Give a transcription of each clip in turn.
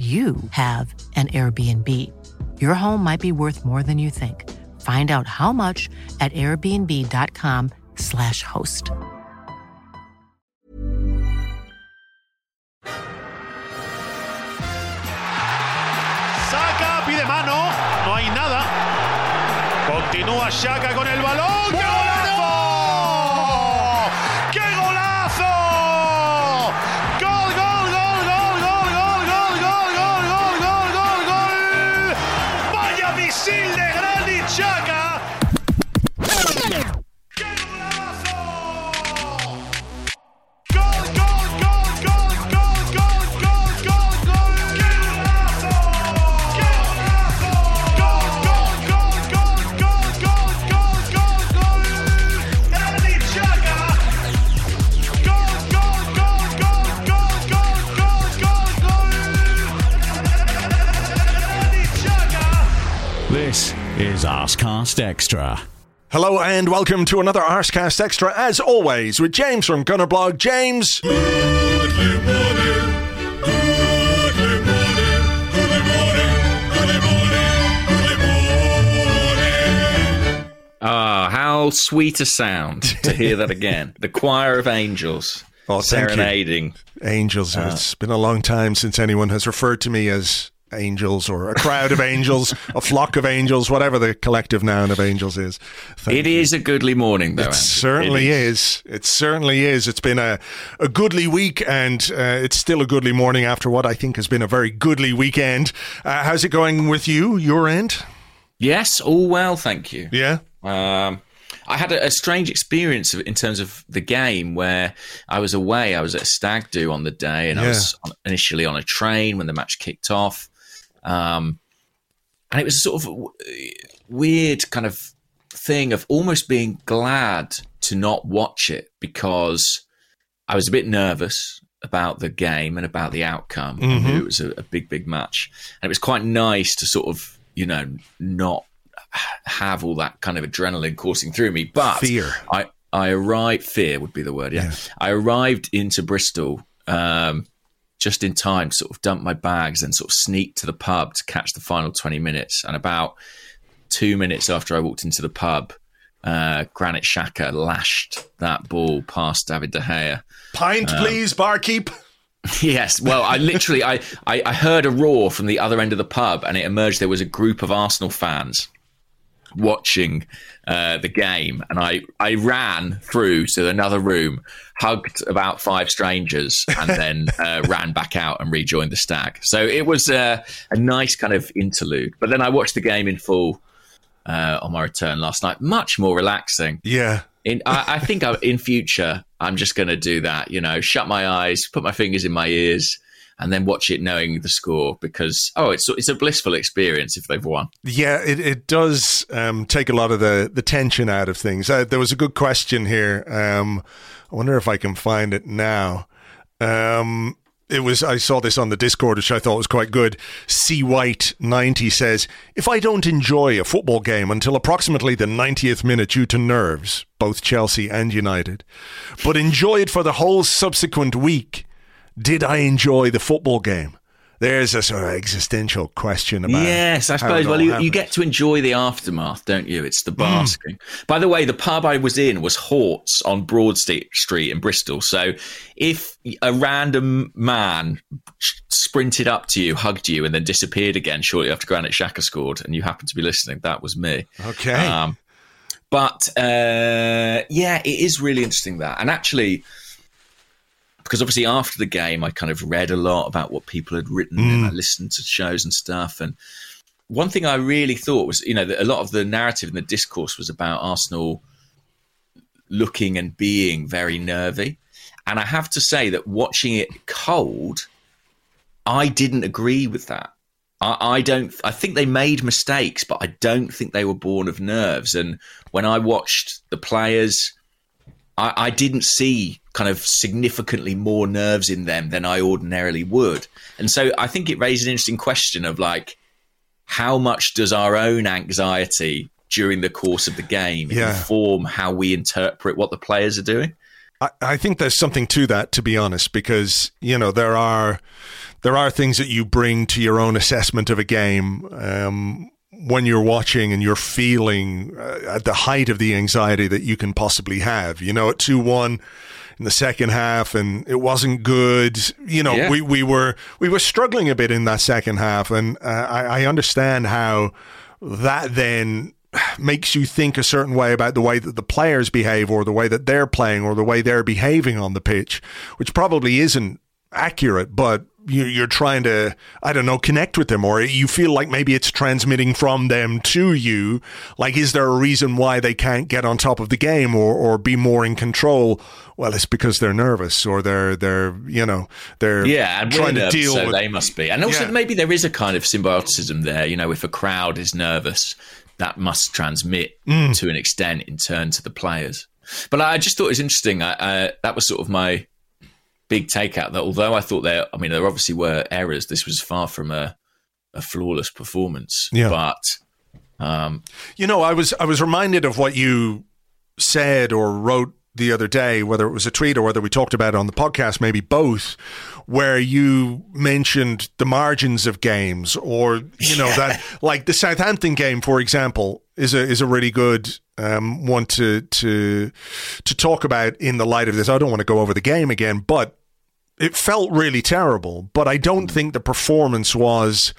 you have an Airbnb. Your home might be worth more than you think. Find out how much at airbnb.com/slash host. Saca, pide mano, no hay nada. Continúa Shaka con el balón. ¡Qué is Arsecast Extra. Hello and welcome to another Arsecast Extra, as always, with James from Gunnerblog. James, Ah, how sweet a sound to hear that again. the choir of angels Oh, thank you. serenading. angels. it's been a long time since anyone has referred to me as angels or a crowd of angels, a flock of angels, whatever the collective noun of angels is. Thank It is a goodly morning, though. It Andrew. certainly It is. It certainly is. It's been a, a goodly week, and uh, it's still a goodly morning after what I think has been a very goodly weekend. Uh, how's it going with you, your end? Yes, all well, thank you. Yeah? Um, I had a, a strange experience in terms of the game where I was away. I was at a stag do on the day, and I was on, initially on a train when the match kicked off. Um, and it was sort of w- weird kind of thing of almost being glad to not watch it because I was a bit nervous about the game and about the outcome. Mm-hmm. it was a, a big, big match, and it was quite nice to sort of, you know, not have all that kind of adrenaline coursing through me. But Fear. I I arrived. Fear would be the word. Yeah, Yeah. I arrived into Bristol. Um, just in time to sort of dump my bags and sort of sneak to the pub to catch the final 20 minutes. And about two minutes after I walked into the pub, uh, Granit Xhaka lashed that ball past David De Gea. Pint, please, barkeep. Yes, well, I literally I, I I heard a roar from the other end of the pub, and it emerged there was a group of Arsenal fans watching uh, the game, and I I ran through to another room, hugged about five strangers, and then uh, ran back out and rejoined the stag. So it was uh, a nice kind of interlude. But then I watched the game in full uh, on my return last night. Much more relaxing. Yeah. In, I, I think I, in future, I'm just going to do that. You know, shut my eyes, put my fingers in my ears, and then watch it knowing the score because oh, it's it's a blissful experience if they've won. Yeah, it, it does um, take a lot of the, the tension out of things. Uh, there was a good question here. Um, I wonder if I can find it now. Um, it was I saw this on the Discord, which I thought was quite good. C White ninety says, "If I don't enjoy a football game until approximately the ninetieth minute due to nerves, both Chelsea and United, but enjoy it for the whole subsequent week, did I enjoy the football game?" There's a sort of existential question about. It. Yes, I suppose. Well, you, you get to enjoy the aftermath, don't you? It's the basking. By the way, the pub I was in was Hort's on Broad Street Street in Bristol. So if a random man sprinted up to you, hugged you, and then disappeared again shortly after Granit Xhaka scored, and you happened to be listening, that was me. Okay. Um, but uh, yeah, it is really interesting that, and actually, because obviously after the game, I kind of read a lot about what people had written, and hmm. I listened to shows and stuff. And one thing I really thought was, you know, that a lot of the narrative and the discourse was about Arsenal looking and being very nervy. And I have to say that watching it cold, I didn't agree with that. I, I don't. I think they made mistakes, but I don't think they were born of nerves. And when I watched the players, I, I didn't see kind of significantly more nerves in them than I ordinarily would. And so I think it raises an interesting question of like, how much does our own anxiety during the course of the game Yeah. inform how we interpret what the players are doing? I, I think there's something to that, to be honest, because you know there are there are things that you bring to your own assessment of a game um, when you're watching and you're feeling uh, at the height of the anxiety that you can possibly have. You know, at two one in the second half, and it wasn't good. You know, Yeah. we we were we were struggling a bit in that second half, and uh, I, I understand how that then makes you think a certain way about the way that the players behave or the way that they're playing or the way they're behaving on the pitch, which probably isn't accurate, but you're trying to, I don't know, connect with them or you feel like maybe it's transmitting from them to you. Like, is there a reason why they can't get on top of the game or, or be more in control? Well, it's because they're nervous or they're, they're, you know, they're Yeah, and trying to deal so with they must be. And also, Yeah. maybe there is a kind of symbioticism there. You know, if a crowd is nervous, that must transmit Mm. to an extent in turn to the players. But I just thought it was interesting. I, I, that was sort of my big takeout. That although I thought there, I mean, there obviously were errors. This was far from a, a flawless performance. Yeah. But um, You know, I was I was reminded of what you said or wrote the other day, whether it was a tweet or whether we talked about it on the podcast, maybe both, where you mentioned the margins of games, or you know that like the Southampton game, for example, is a is a really good um, one to to to talk about in the light of this. I don't want to go over the game again, but it felt really terrible. But I don't mm. think the performance was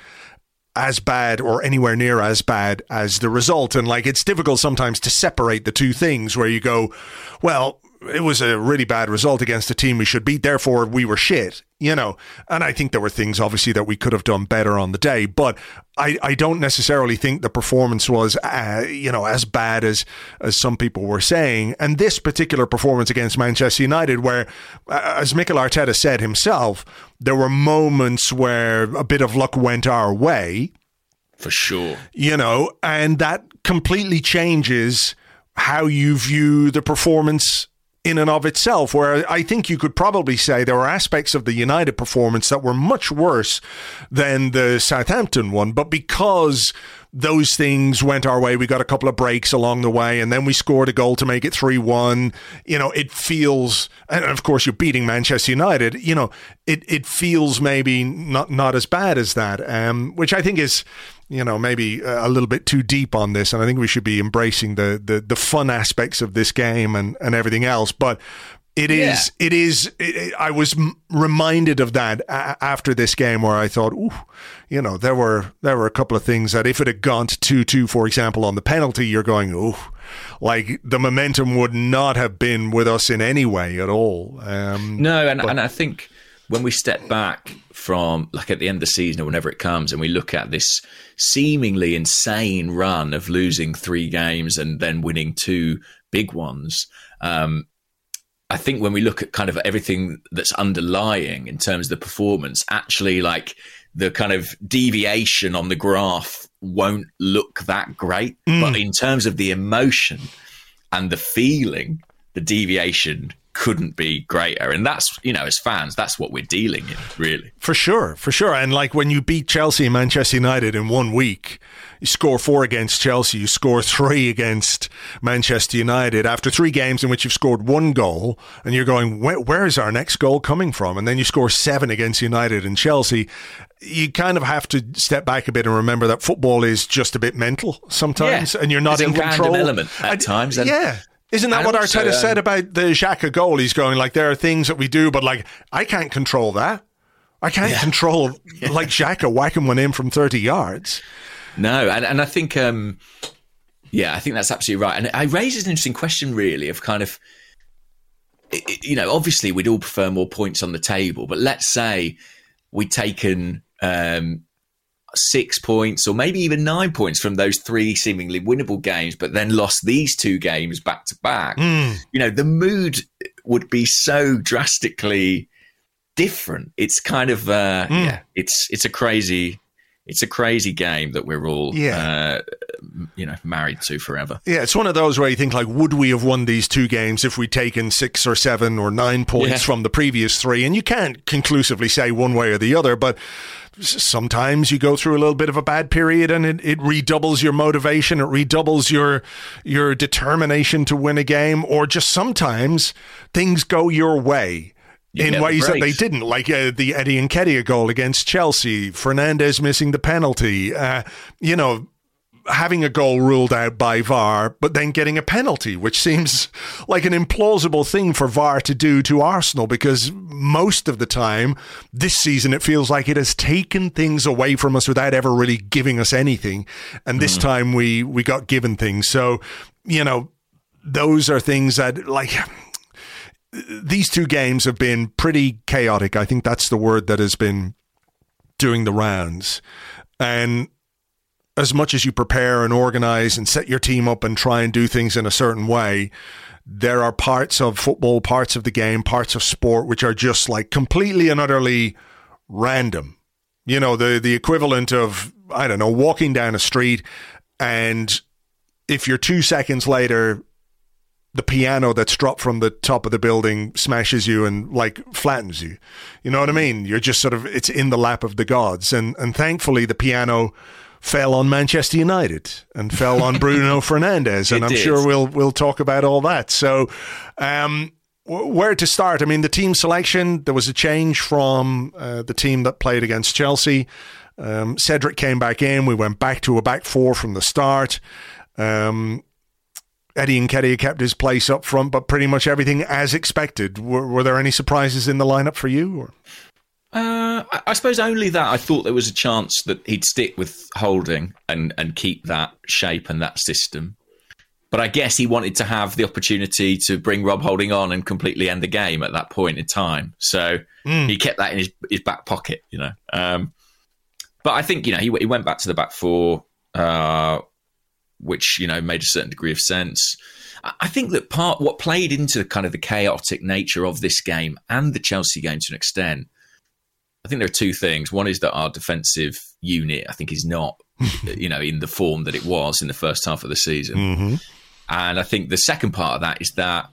as bad or anywhere near as bad as the result. And like it's difficult sometimes to separate the two things where you go, well, it was a really bad result against a team we should beat, therefore we were shit, you know. And I think there were things obviously that we could have done better on the day, but I, I don't necessarily think the performance was, uh, you know, as bad as as some people were saying. And this particular performance against Manchester United, where, uh, as Mikel Arteta said himself, there were moments where a bit of luck went our way, for sure, you know, and that completely changes how you view the performance in and of itself. Where I think you could probably say there were aspects of the United performance that were much worse than the Southampton one, but because those things went our way, we got a couple of breaks along the way, and then we scored a goal to make it 3 1. You know, it feels, and of course, you're beating Manchester United, you know, it, it feels maybe not, not as bad as that, um, which I think is you know maybe a little bit too deep on this and i think we should be embracing the the, the fun aspects of this game and and everything else but it is it is it, i was m- reminded of that a- after this game where i thought ooh you know there were there were a couple of things that if it had gone to 2-2 for example on the penalty you're going ooh like the momentum would not have been with us in any way at all um No, and, and I think when we step back from like at the end of the season or whenever it comes and we look at this seemingly insane run of losing three games and then winning two big ones, um, I think when we look at kind of everything that's underlying in terms of the performance, actually like the kind of deviation on the graph won't look that great. But in terms of the emotion and the feeling, the deviation couldn't be greater. And that's, you know, as fans, that's what we're dealing in, really. For sure, for sure. And like when you beat Chelsea and Manchester United in one week, you score four against Chelsea, you score three against Manchester United after three games in which you've scored one goal, and you're going, where, where is our next goal coming from? And then you score seven against United and Chelsea. You kind of have to step back a bit and remember that football is just a bit mental sometimes, Yeah. and you're not There's in control. element at And- times, and- yeah. Isn't that what Arteta um, said about the Xhaka goal? He's going like, there are things that we do, but like, I can't control that. I can't control like Xhaka whacking one in from 30 yards. No, and, and I think, um, yeah, I think that's absolutely right. And it raises an interesting question, really, of kind of, i- i- you know, obviously we'd all prefer more points on the table, but let's say we'd taken um, six points or maybe even nine points from those three seemingly winnable games, but then lost these two games back to back. You know, the mood would be so drastically different. It's kind of, uh, yeah, it's it's a crazy it's a crazy game that we're all, Yeah. uh, you know, married to forever. Yeah, it's one of those where you think like, would we have won these two games if we'd taken six or seven or nine points Yeah. from the previous three? And you can't conclusively say one way or the other, but sometimes you go through a little bit of a bad period and it, it redoubles your motivation, it redoubles your your determination to win a game, or just sometimes things go your way. You in ways that they didn't, like uh, the Eddie Nketiah goal against Chelsea, Fernandez missing the penalty, uh, you know, having a goal ruled out by VAR, but then getting a penalty, which seems like an implausible thing for VAR to do to Arsenal because most of the time this season it feels like it has taken things away from us without ever really giving us anything. And this mm. time we we got given things. So, you know, those are things that like these two games have been pretty chaotic. I think that's the word that has been doing the rounds. And as much as you prepare and organize and set your team up and try and do things in a certain way, there are parts of football, parts of the game, parts of sport which are just like completely and utterly random. You know, the the equivalent of I don't know, walking down a street and if you're 2 seconds later the piano that's dropped from the top of the building smashes you and like flattens you. You know what I mean? You're just sort of it's in the lap of the gods. And and thankfully the piano fell on Manchester United and fell on Bruno Fernandez. And It I'm did. sure we'll we'll talk about all that. So um wh- where to start? I mean, the team selection, there was a change from uh, the team that played against Chelsea. Um, Cedric came back in. We went back to a back four from the start. Um, Eddie Nketiah kept his place up front, but pretty much everything as expected. Were, were there any surprises in the lineup for you? Or? Uh, I, I suppose only that I thought there was a chance that he'd stick with Holding and, and keep that shape and that system. But I guess he wanted to have the opportunity to bring Rob Holding on and completely end the game at that point in time. So he kept that in his, his back pocket, you know. Um, but I think, you know, he, he went back to the back four, uh, which, you know, made a certain degree of sense. I I think that part what played into kind of the chaotic nature of this game and the Chelsea game to an extent I think there are two things. One is that our defensive unit, I think, is not, you know, in the form that it was in the first half of the season. Mm-hmm. And I think the second part of that is that,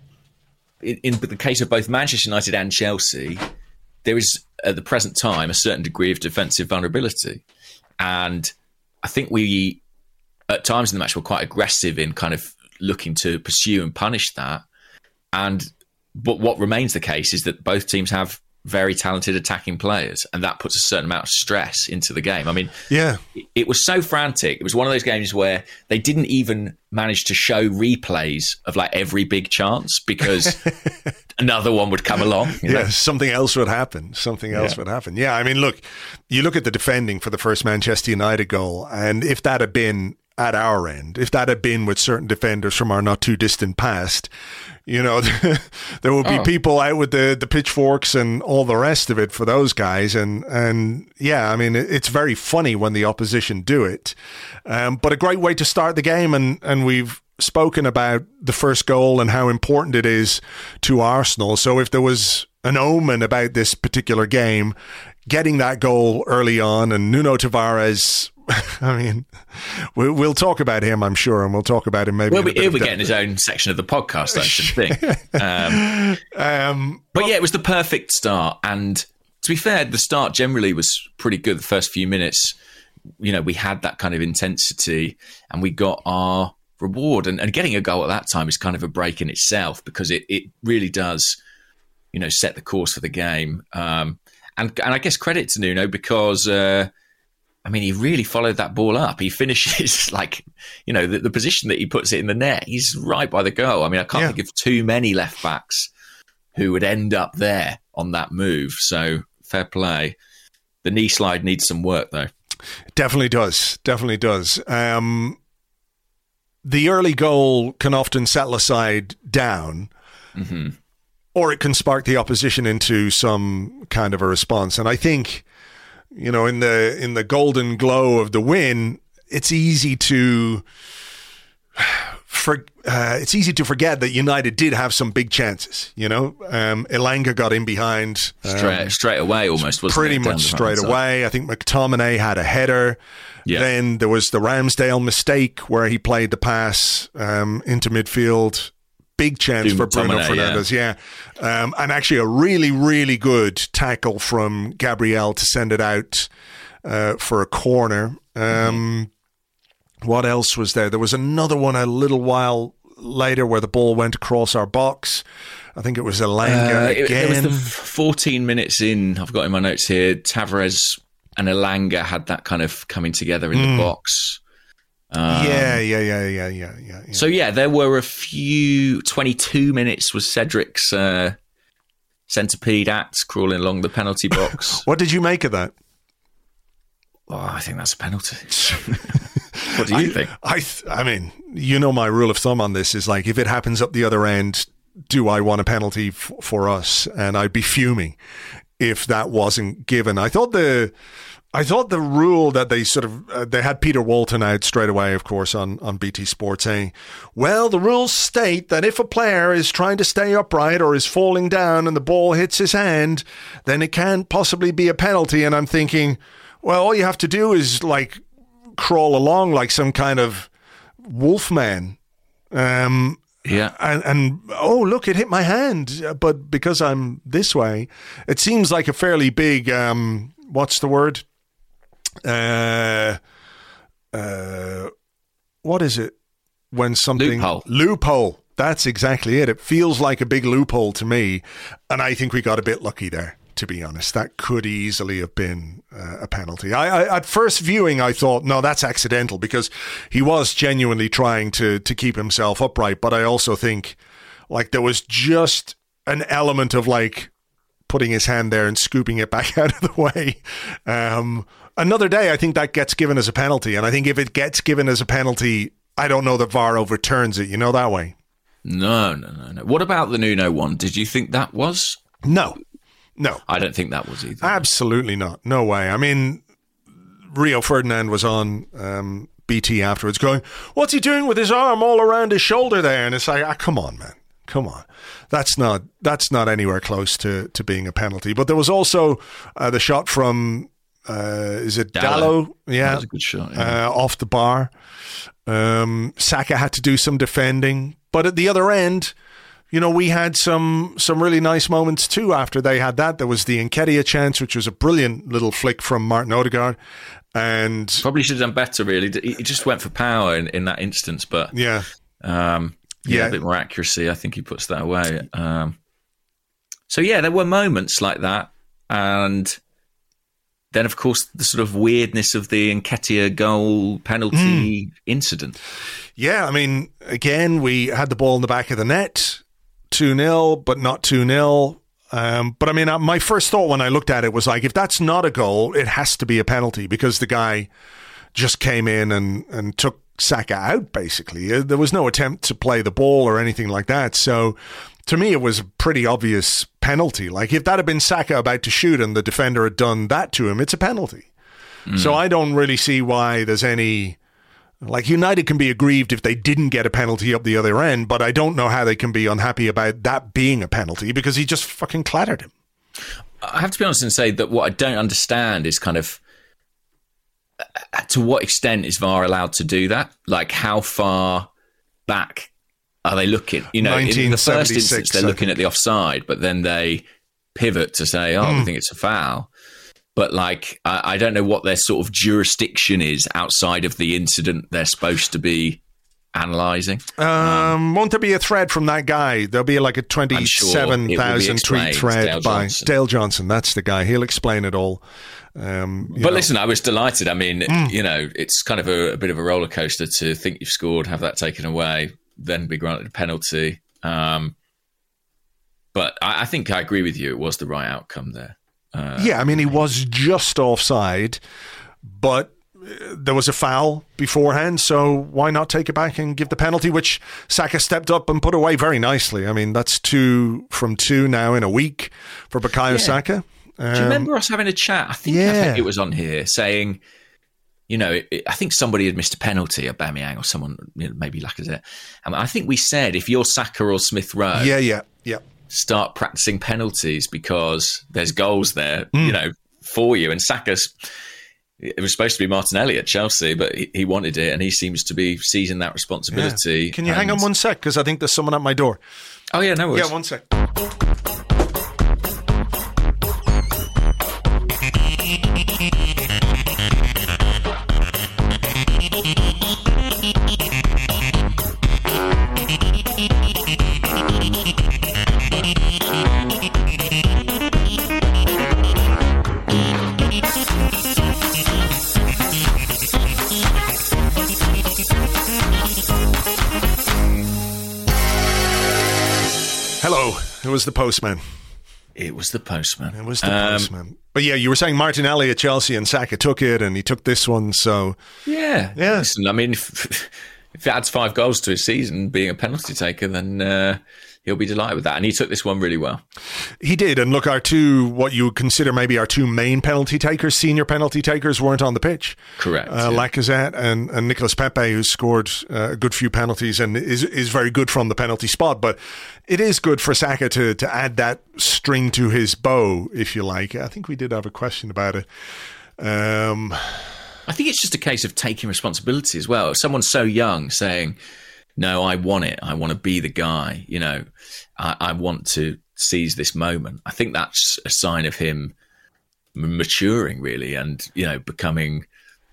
in, in the case of both Manchester United and Chelsea, there is at the present time a certain degree of defensive vulnerability, and I think we, at times in the match, were quite aggressive in kind of looking to pursue and punish that. And but what remains the case is that both teams have very talented attacking players, and that puts a certain amount of stress into the game. I mean, Yeah. it- was so frantic. It was one of those games where they didn't even manage to show replays of like every big chance because another one would come along. you know? Yeah, something else would happen. Something else Yeah. would happen. Yeah, I mean, look, you look at the defending for the first Manchester United goal, and if that had been at our end, if that had been with certain defenders from our not too distant past, you know, there would be Oh. people out with the, the pitchforks and all the rest of it for those guys. And, and yeah, I mean, it's very funny when the opposition do it. Um, but a great way to start the game. And, and we've spoken about the first goal and how important it is to Arsenal. So if there was an omen about this particular game, getting that goal early on and Nuno Tavares. I mean, we, we'll talk about him, I'm sure, and we'll talk about him maybe. Well, in a we, bit he'll be getting his own section of the podcast, I should think. Um, Um, but yeah, it was the perfect start. And to be fair, the start generally was pretty good. The first few minutes, you know, we had that kind of intensity and we got our reward. And, and getting a goal at that time is kind of a break in itself because it, it really does, you know, set the course for the game. Um, and, and I guess credit to Nuno because. Uh, I mean, he really followed that ball up. He finishes like, you know, the, the position that he puts it in the net. He's right by the goal. I mean, I can't Yeah. think of too many left backs who would end up there on that move. So fair play. The knee slide needs some work though. Definitely does. Definitely does. Um, the early goal can often settle a side down, or it can spark the opposition into some kind of a response. And I think, you know, in the in the golden glow of the win, it's easy to for uh, it's easy to forget that United did have some big chances. You know, um, Elanga got in behind um, Straight, straight away, almost wasn't pretty it, much straight away. I think McTominay had a header. Yeah. Then there was the Ramsdale mistake where he played the pass um, into midfield. Big chance To for Bruno Fernandez, yeah. Um, and actually a really, really good tackle from Gabriel to send it out uh, for a corner. Um, What else was there? There was another one a little while later where the ball went across our box. I think it was Elanga Uh, again. it was the 14 minutes in. I've got in my notes here. Tavares and Elanga had that kind of coming together in Hmm. the box. Yeah, yeah, yeah, yeah, yeah, yeah. yeah. So yeah, there were a few. 22 minutes was Cedric's uh, centipede act crawling along the penalty box. What did you make of that? oh, I think that's a penalty. what do you think? I, th- I mean, you know, my rule of thumb on this is like if it happens up the other end, do I want a penalty f- for us? And I'd be fuming if that wasn't given. I thought the, I thought the rule that they sort of uh, they had Peter Walton out straight away, of course, on on BT Sport saying, "Well, the rules state that if a player is trying to stay upright or is falling down and the ball hits his hand, then it can't possibly be a penalty." And I'm thinking, well, all you have to do is like crawl along like some kind of wolfman. Um, Yeah. and, and oh look, it hit my hand, but because I'm this way, it seems like a fairly big um, what's the word? Uh, uh, what is it when something Loophole. loophole? That's exactly it. It feels like a big loophole to me, and I think we got a bit lucky there. To be honest, that could easily have been uh, a penalty. I, I, at first viewing, I thought, no, that's accidental because he was genuinely trying to to keep himself upright. But I also think, like, there was just an element of like putting his hand there and scooping it back out of the way. Um, another day, I think that gets given as a penalty, and I think if it gets given as a penalty, I don't know that VAR overturns it. You know that way. No, no, no, no. What about the Nuno one? Did you think that was? No, no. I don't think that was either. Absolutely not. No way. I mean, Rio Ferdinand was on um, BT afterwards going, What's he doing with his arm all around his shoulder there? And it's like, ah, come on, man. Come on. That's not that's not anywhere close to, to being a penalty. But there was also uh, the shot from uh, is it Dalot. Dalot? Yeah. That was a good shot. Yeah. Uh, off the bar. Um, Saka had to do some defending, but at the other end, you know, we had some some really nice moments too. After they had that, there was the Nketiah chance, which was a brilliant little flick from Martin Odegaard, and Probably should have done better. Really, he he just went for power in, in that instance, but yeah, Um, yeah, Yeah. a bit more accuracy. I think he puts that away. Um, so yeah, there were moments like that, and then of course the sort of weirdness of the Nketiah goal penalty Hmm. incident. yeah. I mean, again, we had the ball in the back of the net, two 0 but not two 0 um, but I mean, uh, my first thought when I looked at it was like, if that's not a goal, it has to be a penalty because the guy just came in and, and took Saka out, basically. Uh, There was no attempt to play the ball or anything like that. So to me, it was a pretty obvious penalty. Like, if that had been Saka about to shoot and the defender had done that to him, it's a penalty. So I don't really see why there's any. Like, United can be aggrieved if they didn't get a penalty up the other end, but I don't know how they can be unhappy about that being a penalty because he just fucking clattered him. I have to be honest and say that what I don't understand is kind of uh, to what extent is VAR allowed to do that? Like, how far back are they looking? You know, in the first instance, they're looking at the offside, but then they pivot to say, oh, Hmm. we think it's a foul. But like, I, I don't know what their sort of jurisdiction is outside of the incident they're supposed to be analysing. Um, won't there be a thread from that guy? There'll be like a sure it will be 27,000 tweet thread Dale by Johnson. Dale Johnson. That's the guy. He'll explain it all. Um, But know. listen, I was delighted. I mean, Hmm. you know, it's kind of a, a bit of a roller coaster to think you've scored, have that taken away, then be granted a penalty. Um, but I, I think I agree with you. It was the right outcome there. Uh, yeah, I mean, he was just offside, but uh, there was a foul beforehand, so why not take it back and give the penalty, which Saka stepped up and put away very nicely. I mean, that's two from two now in a week for Bukayo Saka. Do you Um, remember us having a chat? I think, I think it was on here saying you know, it, it- I think somebody had missed a penalty, Aubameyang or someone, you know, maybe Lacazette. And I think we said if you're Saka or Smith Rowe, Yeah, yeah, yeah. start practicing penalties because there's goals there, mm. you know, for you. And Saka's, it was supposed to be Martinelli at Chelsea, but he, he wanted it, and he seems to be seizing that yeah. responsibility. Can you hang on one sec? Because I think there's someone at my door. Oh yeah, no worries. Yeah, one sec. It was the postman. It was the postman. It was the Um, postman. But yeah, you were saying Martinelli at Chelsea and Saka took it, and he took this one. So Yeah, Yeah. Listen, I mean, if, if it adds five goals to his season, being a penalty taker, then uh, he'll be delighted with that. And he took this one really well. he did. And look, our two, what you would consider maybe our two main penalty takers, senior penalty takers, weren't on the pitch. Correct, Uh, yeah. Lacazette and, and Nicolas Pepe, who scored uh, a good few penalties and is is very good from the penalty spot. But it is good for Saka to to add that string to his bow, if you like. I think we did have a question about it. Um, I think it's just a case of taking responsibility as well. Someone so young saying, "No, I want it. I want to be the guy. You know, I, I want to seize this moment." I think that's a sign of him maturing, really, and you know, becoming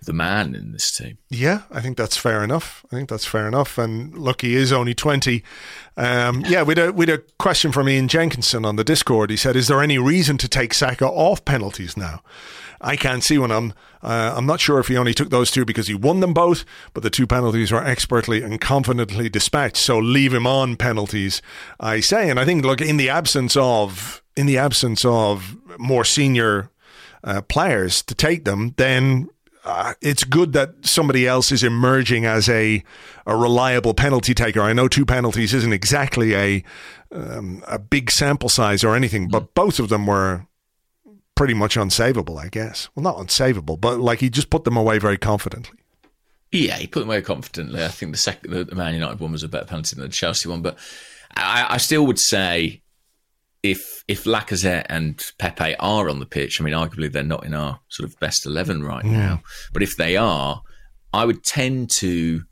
the man in this team. Yeah, I think that's fair enough. I think that's fair enough. And look, he is only 20. Um, yeah, with a, with a question from Ian Jenkinson on the Discord. He said, Is there any reason to take Saka off penalties now? I can't see one. I'm, uh, I'm not sure if he only took those two because he won them both, but the two penalties were expertly and confidently dispatched. So leave him on penalties, I say. And I think, look, in the absence of, in the absence of more senior uh, players to take them, then uh, it's good that somebody else is emerging as a a reliable penalty taker. I know two penalties isn't exactly a um, a big sample size or anything, but both of them were pretty much unsavable, I guess. Well, not unsavable, but like he just put them away very confidently. Yeah, he put them away confidently. I think the second, the, Man United one was a better penalty than the Chelsea one, but I, I still would say if if Lacazette and Pepe are on the pitch, I mean, arguably they're not in our sort of best eleven right now, but if they are, I would tend to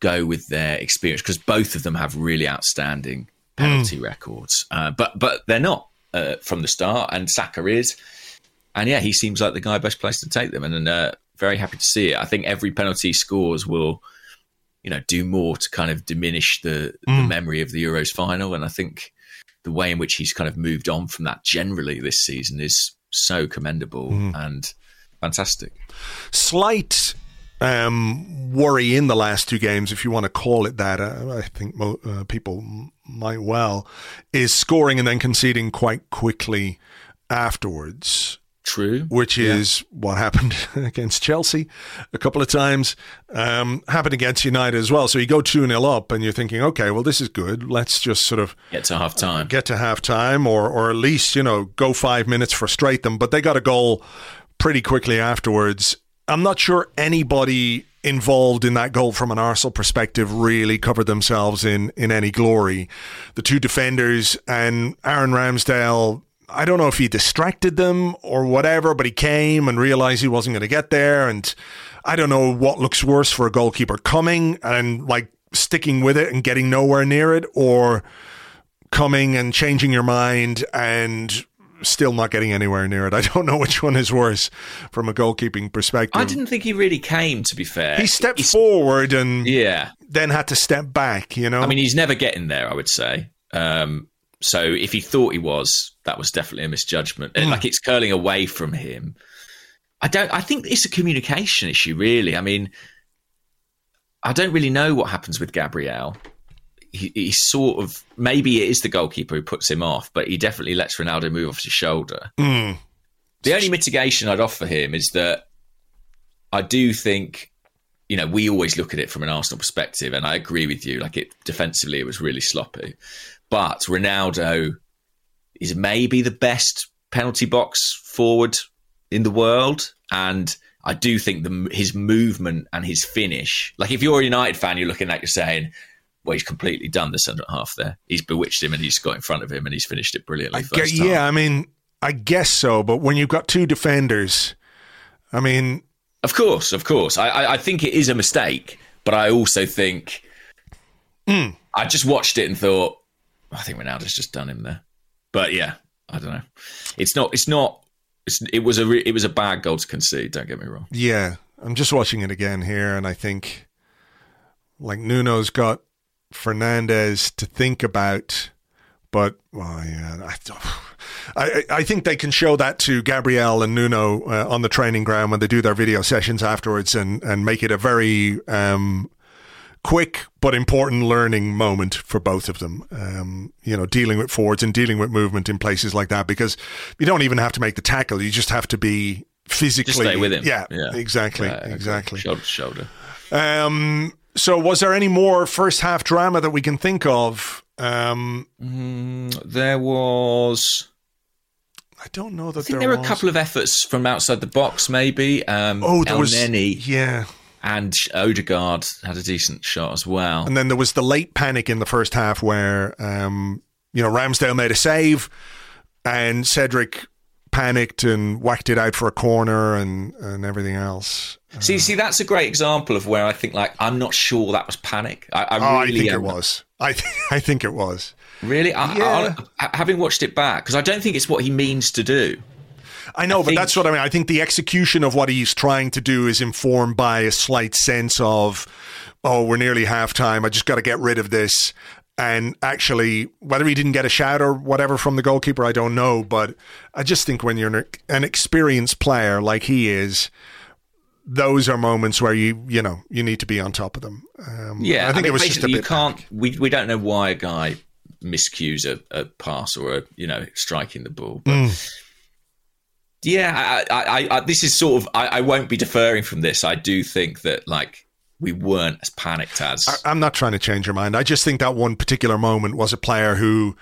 go with their experience because both of them have really outstanding penalty records, uh, but but they're not uh, from the start, and Saka is. And yeah, he seems like the guy best placed to take them, and uh, very happy to see it. I think every penalty scores will, you know, do more to kind of diminish the, the memory of the Euros final. And I think the way in which he's kind of moved on from that generally this season is so commendable and fantastic. Slight um, worry in the last two games, if you want to call it that. Uh, I think mo- uh, people m- might well is scoring and then conceding quite quickly afterwards. True. which is what happened against Chelsea a couple of times. Um, happened against United as well. So you go 2 0 up and you're thinking, okay, well, this is good. Let's just sort of Get to half time. get to half time or, or at least, you know, go five minutes, frustrate them. But they got a goal pretty quickly afterwards. I'm not sure anybody involved in that goal from an Arsenal perspective really covered themselves in, in any glory. The two defenders and Aaron Ramsdale, I don't know if he distracted them or whatever, but he came and realized he wasn't going to get there. And I don't know what looks worse for a goalkeeper coming and like sticking with it and getting nowhere near it or coming and changing your mind and still not getting anywhere near it. I don't know which one is worse from a goalkeeping perspective. I didn't think he really came, to be fair. He stepped He's- forward and Yeah. then had to step back, you know? I mean, he's never getting there, I would say. Um, so if he thought he was, that was definitely a misjudgment. Hmm. Like it's curling away from him. I don't. I think it's a communication issue, really. I mean, I don't really know what happens with Gabriel. He, he's sort of maybe it is the goalkeeper who puts him off, but he definitely lets Ronaldo move off his shoulder. Hmm. The only mitigation I'd offer him is that I do think you know, we always look at it from an Arsenal perspective, and I agree with you. Like it defensively, it was really sloppy, but Ronaldo is maybe the best penalty box forward in the world, and I do think the, his movement and his finish, like if you're a United fan, you're looking at, you're saying, well, he's completely done the centre half there. He's bewitched him and he's got in front of him and he's finished it brilliantly. I first gue- yeah, I mean, I guess so. But when you've got two defenders, I mean, Of course, of course. I, I, I think it is a mistake, but I also think Hmm. I just watched it and thought, I think Ronaldo's just done him there. But yeah, I don't know. It's not. It's not. It's, it was a. Re, it was a bad goal to concede. Don't get me wrong. yeah, I'm just watching it again here, and I think like Nuno's got Fernandez to think about, but well, yeah, I, I, I think they can show that to Gabriel and Nuno uh, on the training ground when they do their video sessions afterwards, and and make it a very um, quick but important learning moment for both of them. Um, you know, dealing with forwards and dealing with movement in places like that because you don't even have to make the tackle; you just have to be physically Just stay with him. Yeah, exactly, Yeah, exactly. Shoulder to shoulder. Um, so, was there any more first half drama that we can think of? Um, There was. I don't know that I think there, there were a couple of efforts from outside the box, maybe. Um, Oh, there El was Neni yeah, and Odegaard had a decent shot as well. and then there was the late panic in the first half where um, you know Ramsdale made a save, and Cedric panicked and whacked it out for a corner and and everything else. See, see, that's a great example of where I think, like, I'm not sure that was panic. I, I Oh, really I think am it was. I th- I think it was. Really, I, Yeah. I, I, having watched it back, because I don't think it's what he means to do. I know, but think- that's what I mean. I think the execution of what he's trying to do is informed by a slight sense of, oh, we're nearly halftime. I just got to get rid of this. And actually, whether he didn't get a shout or whatever from the goalkeeper, I don't know. But I just think when you're an, experienced player like he is, those are moments where you you know you need to be on top of them. Um, Yeah, I think mean, it was just a bit. you can't. We we don't know why a guy miscues a, a pass or a you know striking the ball. But Mm. Yeah, I, I, I, I, this is sort of. I, I won't be deferring from this. I do think that like we weren't as panicked as. I- I'm not trying to change your mind. I just think that one particular moment was a player who,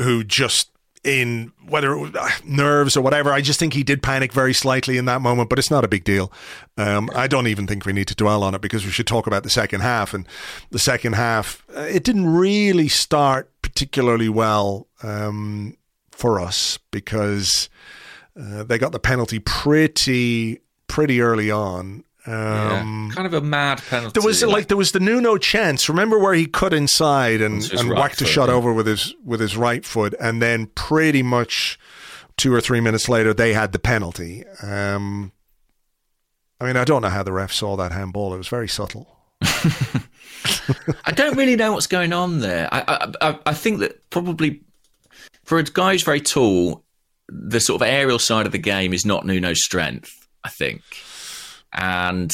who just in whether it was uh, nerves or whatever, I just think he did panic very slightly in that moment. But it's not a big deal. Um, I don't even think we need to dwell on it because we should talk about the second half. And the second half, uh, it didn't really start particularly well um, for us because uh, they got the penalty pretty pretty early on. Yeah, Um, kind of a mad penalty. there was like there was the Nuno chance. Remember where he cut inside and, and right whacked a shot yeah. over with his with his right foot, and then pretty much two or three minutes later they had the penalty. Um, I mean, I don't know how the ref saw that handball. It was very subtle. I don't really know what's going on there. I, I, I, I think that probably for a guy who's very tall, the sort of aerial side of the game is not Nuno's strength. I think, and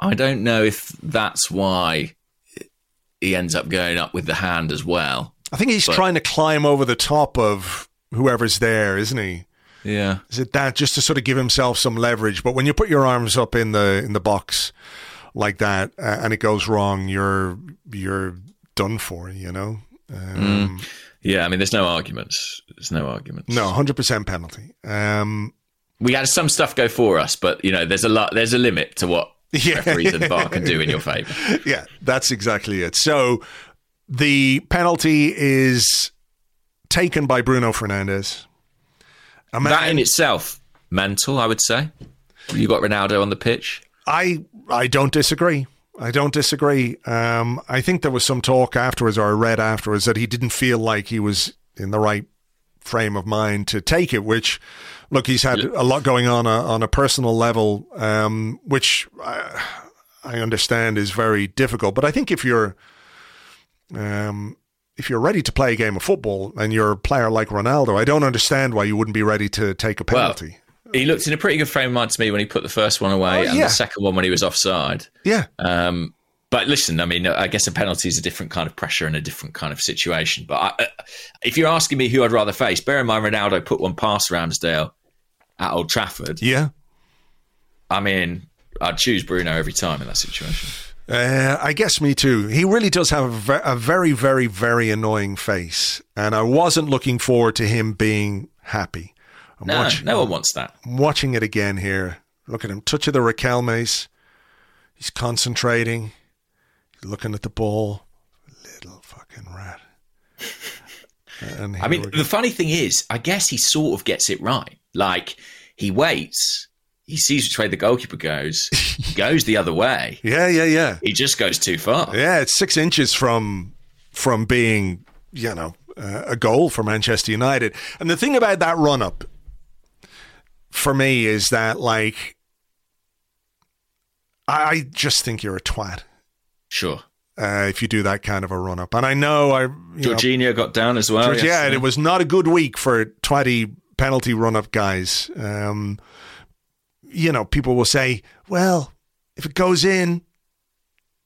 I don't know if that's why he ends up going up with the hand as well. I think he's But- trying to climb over the top of whoever's there, isn't he? Yeah, Is it that just to sort of give himself some leverage? But when you put your arms up in the in the box like that uh, and it goes wrong, you're you're done for. You know. Um, yeah. I mean, there's no arguments. There's no arguments. No, hundred percent penalty. Um, we had some stuff go for us, but you know, there's a lot. There's a limit to what Yeah. referees and VAR can do in your favour. yeah, that's exactly it. So the penalty is taken by Bruno Fernandez. Man- That in itself, mental, I would say. You got Ronaldo on the pitch. I I don't disagree. I don't disagree. Um, I think there was some talk afterwards, or I read afterwards, that he didn't feel like he was in the right frame of mind to take it. Which, look, he's had a lot going on a, on a personal level, um, which I, I understand is very difficult. But I think if you're um, if you're ready to play a game of football and you're a player like Ronaldo, I don't understand why you wouldn't be ready to take a Well, penalty. he looked in a pretty good frame of mind to me when he put the first one away Oh, and the second one when he was offside. yeah, Um, but listen, I mean, I guess a penalty is a different kind of pressure and a different kind of situation. But I, uh, if you're asking me who I'd rather face, bear in mind Ronaldo put one past Ramsdale at Old Trafford. yeah. I mean, I'd choose Bruno every time in that situation. Uh, I guess me too. He really does have a, ve- a very, very, very annoying face, and I wasn't looking forward to him being happy. I'm No, watch- no one wants that. I'm watching it again here. Look at him, touch of the Raquel Mace. He's concentrating. He's looking at the ball. Little fucking rat. And I mean, the funny thing is, I guess he sort of gets it right. Like he waits, he sees which way the goalkeeper goes, goes the other way. yeah, yeah, yeah. He just goes too far. Yeah, it's six inches from from being, you know, uh, a goal for Manchester United. And the thing about that run up for me is that, like, I I just think you're a twat Sure. uh, if you do that kind of a run up. And I know I, know, Jorginho got down as well. George- yeah, yesterday. it was not a good week for twatty penalty run up guys. Um, you know, people will say, well, if it goes in,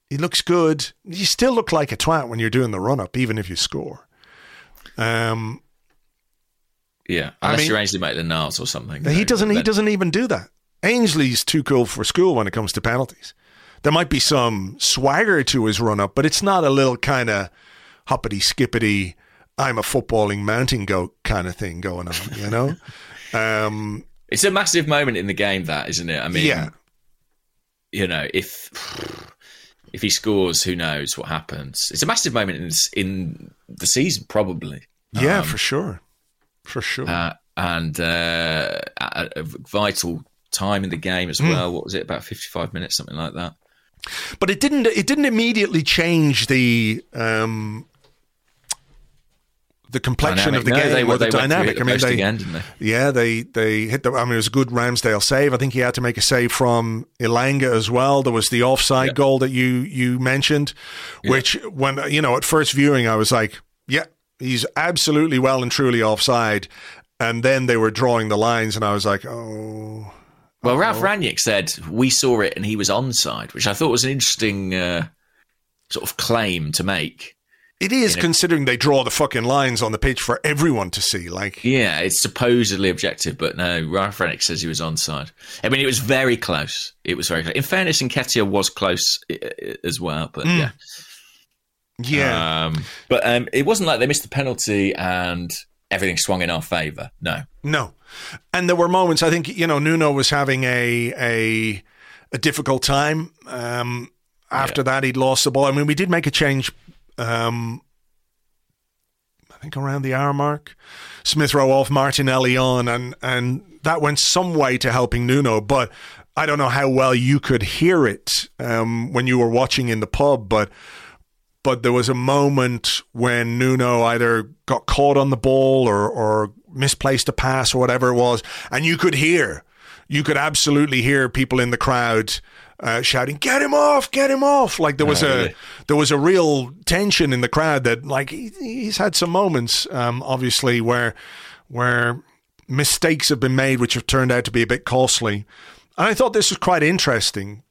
he looks good. You still look like a twat when you're doing the run up, even if you score. Um, Yeah, I unless mean- you're Ainsley Maitland-Niles or something. he No, doesn't. He doesn't even do that. Ainsley's too cool for school when it comes to penalties. There might be some swagger to his run up, but it's not a little kind of hoppity skippity. I'm a footballing mountain goat kind of thing going on. You know. um, It's a massive moment in the game, that isn't it? I mean, yeah. you know, if if he scores, who knows what happens? It's a massive moment in in the season, probably. Yeah, for sure. For sure. uh, and uh, a, a vital time in the game Hmm. as well. What was it? About fifty-five minutes, something like that. but it didn't it didn't immediately change the um the complexion of the No, game they, or were- the dynamic. the I mean, they, again, didn't they? yeah, they they hit the. I mean, it was a good Ramsdale save. I think he had to make a save from Elanga as well. There was the offside Yeah. goal that you you mentioned, which when you know at first viewing, I was like, yeah, he's absolutely well and truly offside. And then they were drawing the lines, and I was like, oh, Well, Ralf Rangnick said we saw it and he was onside, which I thought was an interesting uh, sort of claim to make. It is considering they draw the fucking lines on the pitch for everyone to see. Like, Yeah, it's supposedly objective, but no, Ralf Rangnick says he was onside. I mean, it was very close. It was very close. In fairness, Nketiah was close as well, but yeah. yeah, Um, but um, it wasn't like they missed the penalty and everything swung in our favour. No. No, and there were moments. I think you know Nuno was having a a a difficult time. Um, after that, he'd lost the ball. I mean, we did make a change. Um, I think around the hour mark, Smith Rowe off, Martinelli on, and and that went some way to helping Nuno. But I don't know how well you could hear it um, when you were watching in the pub, but but there was a moment when Nuno either got caught on the ball or, or misplaced a pass or whatever it was, and you could hear, you could absolutely hear people in the crowd uh, shouting, "Get him off! Get him off!" Like there was Oh, a really? there was a real tension in the crowd that like he, he's had some moments, um, obviously where where mistakes have been made which have turned out to be a bit costly. And I thought this was quite interesting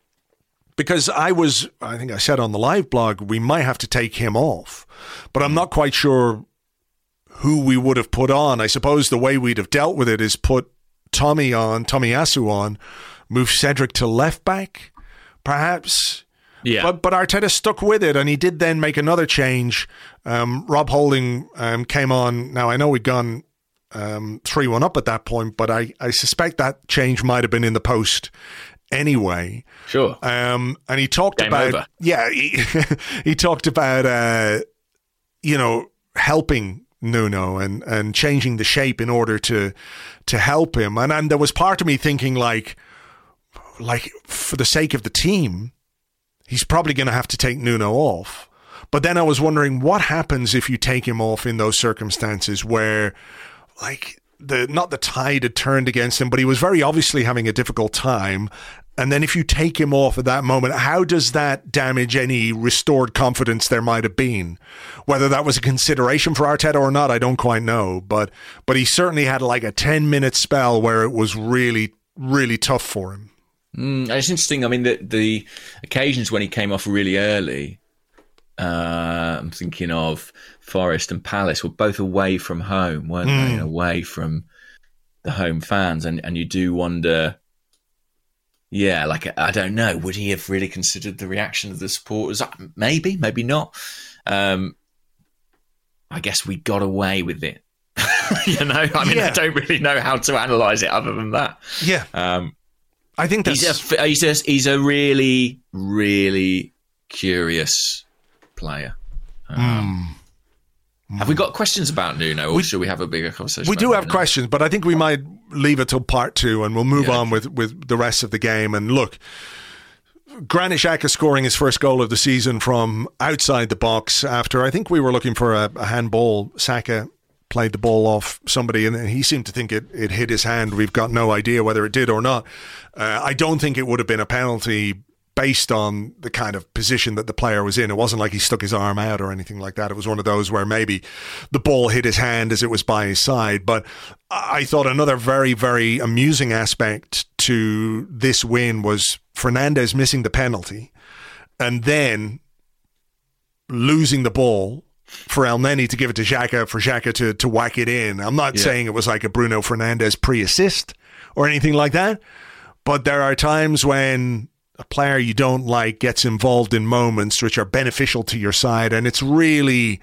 because I was, I think I said on the live blog, we might have to take him off, but I'm not quite sure who we would have put on. I suppose the way we'd have dealt with it is put Tommy on, Tomiyasu on, move Cedric to left back, perhaps. Yeah. But but Arteta stuck with it, and he did then make another change. Um, Rob Holding um, came on. Now I know we'd gone um, three one up at that point, but I, I suspect that change might have been in the post anyway. sure. Um, and he talked Game about over. yeah, he, he talked about uh, you know helping Nuno and and changing the shape in order to to help him. And and there was part of me thinking like like for the sake of the team, he's probably going to have to take Nuno off. But then I was wondering what happens if you take him off in those circumstances where like the not the tide had turned against him, but he was very obviously having a difficult time. And then if you take him off at that moment, how does that damage any restored confidence there might have been? Whether that was a consideration for Arteta or not, I don't quite know. But but he certainly had like a ten minute spell where it was really, really tough for him. Mm, it's interesting. I mean, the, the occasions when he came off really early, uh, I'm thinking of Forest and Palace were both away from home, weren't they? Away from the home fans, and and you do wonder. Yeah, like I don't know. Would he have really considered the reaction of the supporters? Uh, Maybe, maybe not. Um, I guess we got away with it. you know, I mean, Yeah. I don't really know how to analyze it other than that. Yeah. Um, I think that's He's a he's a, he's a really really curious player. Um, Have we got questions about Nuno, or should we have a bigger conversation? we do have Nuno? questions, but I think we might leave it till part two, and we'll move Yeah. on with with the rest of the game. And look, Granit Xhaka scoring his first goal of the season from outside the box after I think we were looking for a, a handball. Saka played the ball off somebody, and he seemed to think it, it hit his hand. We've got no idea whether it did or not. Uh, I don't think it would have been a penalty based on the kind of position that the player was in. It wasn't like he stuck his arm out or anything like that. It was one of those where maybe the ball hit his hand as it was by his side. But I thought another very, very amusing aspect to this win was Fernandes missing the penalty and then losing the ball for Elneny to give it to Xhaka for Xhaka to, to whack it in. I'm not Yeah. saying it was like a Bruno Fernandes pre-assist or anything like that, but there are times when a player you don't like gets involved in moments which are beneficial to your side, and it's really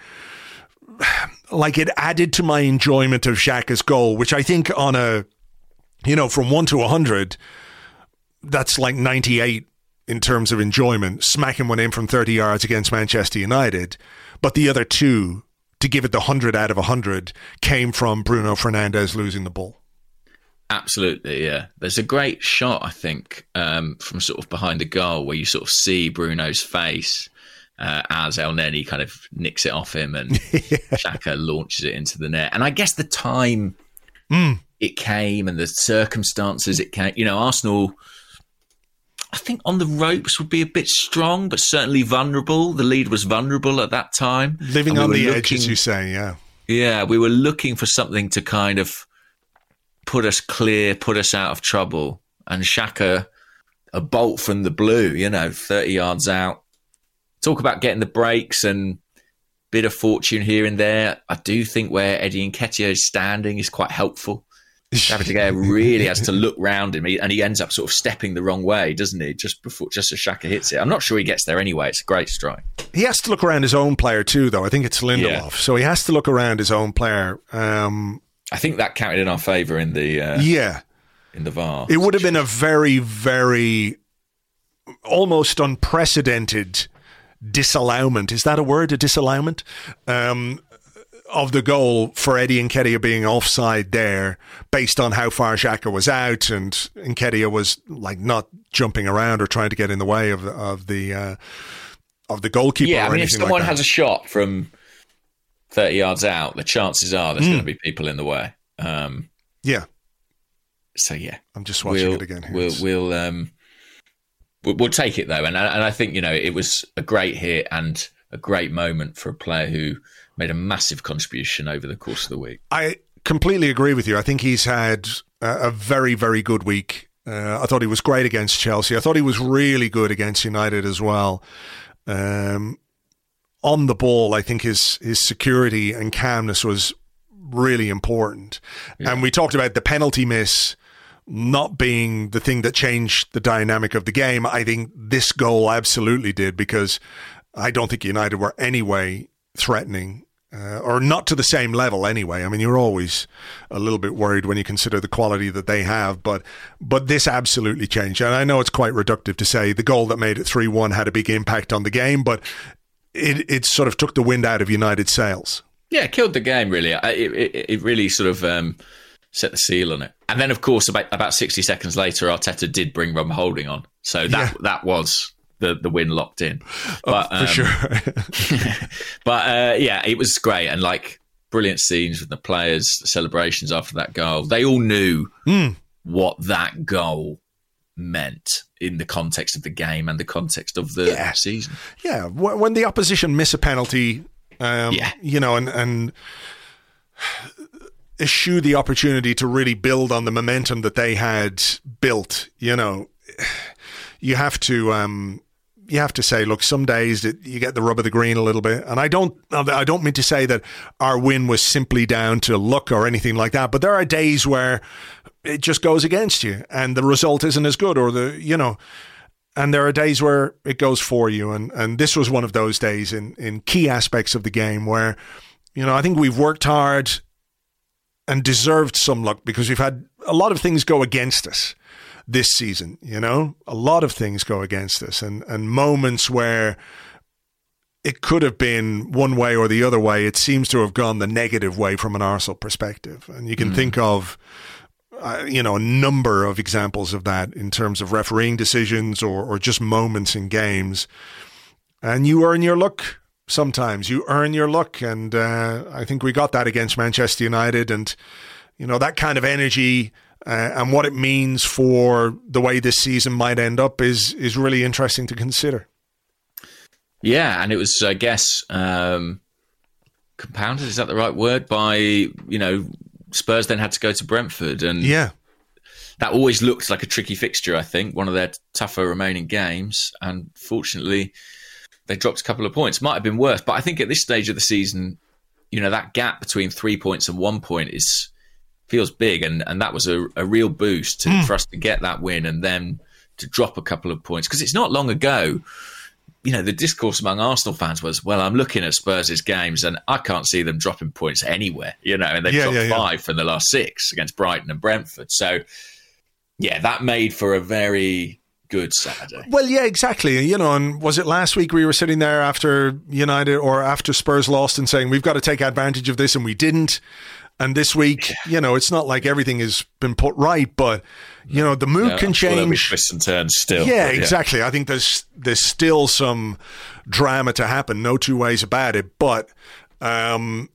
like it added to my enjoyment of Xhaka's goal, which I think on a you know from one to a hundred, that's like ninety eight in terms of enjoyment. Smacking one in from thirty yards against Manchester United, but the other two to give it the hundred out of a hundred came from Bruno Fernandes losing the ball. Absolutely, yeah. There's a great shot, I think, um, from sort of behind the goal where you sort of see Bruno's face uh, as Elneny kind of nicks it off him and Xhaka launches it into the net. And I guess the time it came and the circumstances it came, you know, Arsenal, I think on the ropes would be a bit strong, but certainly vulnerable. The lead was vulnerable at that time. Living we on the were edge, as you say, yeah. yeah, we were looking for something to kind of put us clear, put us out of trouble. And Xhaka, a bolt from the blue, you know, 30 yards out. Talk about getting the breaks and bit of fortune here and there. I do think where Eddie and Nketiah is standing is quite helpful. David really has to look round him, and he ends up sort of stepping the wrong way, doesn't he? Just before, just as Xhaka hits it. I'm not sure he gets there anyway. It's a great strike. He has to look around his own player too, though. I think it's Lindelof, Yeah. so he has to look around his own player. Um, I think that counted in our favour in the uh, yeah, in the VAR. it would have been a very, very almost unprecedented disallowment. Is that a word? A disallowment um, of the goal for Eddie and Nketiah being offside there, based on how far Xhaka was out, and Nketiah was like not jumping around or trying to get in the way of of the uh, of the goalkeeper. Yeah, I mean, if someone like has a shot from 30 yards out, the chances are there's Hmm. going to be people in the way. Um, yeah, so, yeah. I'm just watching we'll, it again. Here. We'll, we'll, um, we'll, we'll take it, though. And, and I think, you know, it was a great hit and a great moment for a player who made a massive contribution over the course of the week. I completely agree with you. I think he's had a, very, very good week. Uh, I thought he was great against Chelsea. I thought he was really good against United as well. Um, on the ball, I think his his security and calmness was really important. And we talked about the penalty miss not being the thing that changed the dynamic of the game. I think this goal absolutely did because I don't think United were anyway threatening. Uh, or not to the same level anyway. I mean, you're always a little bit worried when you consider the quality that they have, but but this absolutely changed. And I know it's quite reductive to say the goal that made it three one had a big impact on the game, but it it sort of took the wind out of United's sails. Yeah, killed the game really. I- It, it, it really sort of um, set the seal on it. And then, of course, about about sixty seconds later, Arteta did bring Rob Holding on, so that Yeah. that was the the win locked in. But For um, sure. but uh, yeah, it was great and like brilliant scenes with the players, celebrations after that goal. They all knew Hmm. what that goal meant in the context of the game and the context of the Yeah. season. Yeah, when the opposition miss a penalty, um, Yeah. you know, and and eschew the opportunity to really build on the momentum that they had built, you know, you have to um, you have to say, look, some days you get the rub of the green a little bit, and I don't I don't mean to say that our win was simply down to luck or anything like that, but there are days where it just goes against you and the result isn't as good, or the you know and there are days where it goes for you. And and this was one of those days in in key aspects of the game where you know I think we've worked hard and deserved some luck because we've had a lot of things go against us this season. You know, a lot of things go against us, and and moments where it could have been one way or the other way. It seems to have gone the negative way from an Arsenal perspective, and you can think of. Uh, you know, a number of examples of that in terms of refereeing decisions or, or just moments in games. And you earn your luck sometimes. You earn your luck. And uh, I think we got that against Manchester United. And, you know, that kind of energy uh, and what it means for the way this season might end up is, is really interesting to consider. Yeah, and it was, I guess, um, compounded. Is that the right word? By you know, Spurs then had to go to Brentford, and Yeah. that always looked like a tricky fixture. I think one of their tougher remaining games, and fortunately, they dropped a couple of points. Might have been worse, but I think at this stage of the season, you know, that gap between three points and one point is feels big, and and that was a, a real boost to, hmm. for us to get that win, and then to drop a couple of points because it's not long ago. You know, the discourse among Arsenal fans was, "Well, I'm looking at Spurs' games, and I can't see them dropping points anywhere." You know, and they've Yeah, dropped yeah, yeah. five from the last six against Brighton and Brentford. So, yeah, that made for a very good Saturday. Well, yeah, exactly. You know, and was it last week we were sitting there after United or after Spurs lost and saying we've got to take advantage of this, and we didn't. And this week, you know, it's not like everything has been put right, but you know, the mood can I'm sure there'll be change. twists and turns still. yeah, exactly. I think there's there's still some drama to happen. No two ways about it. But um,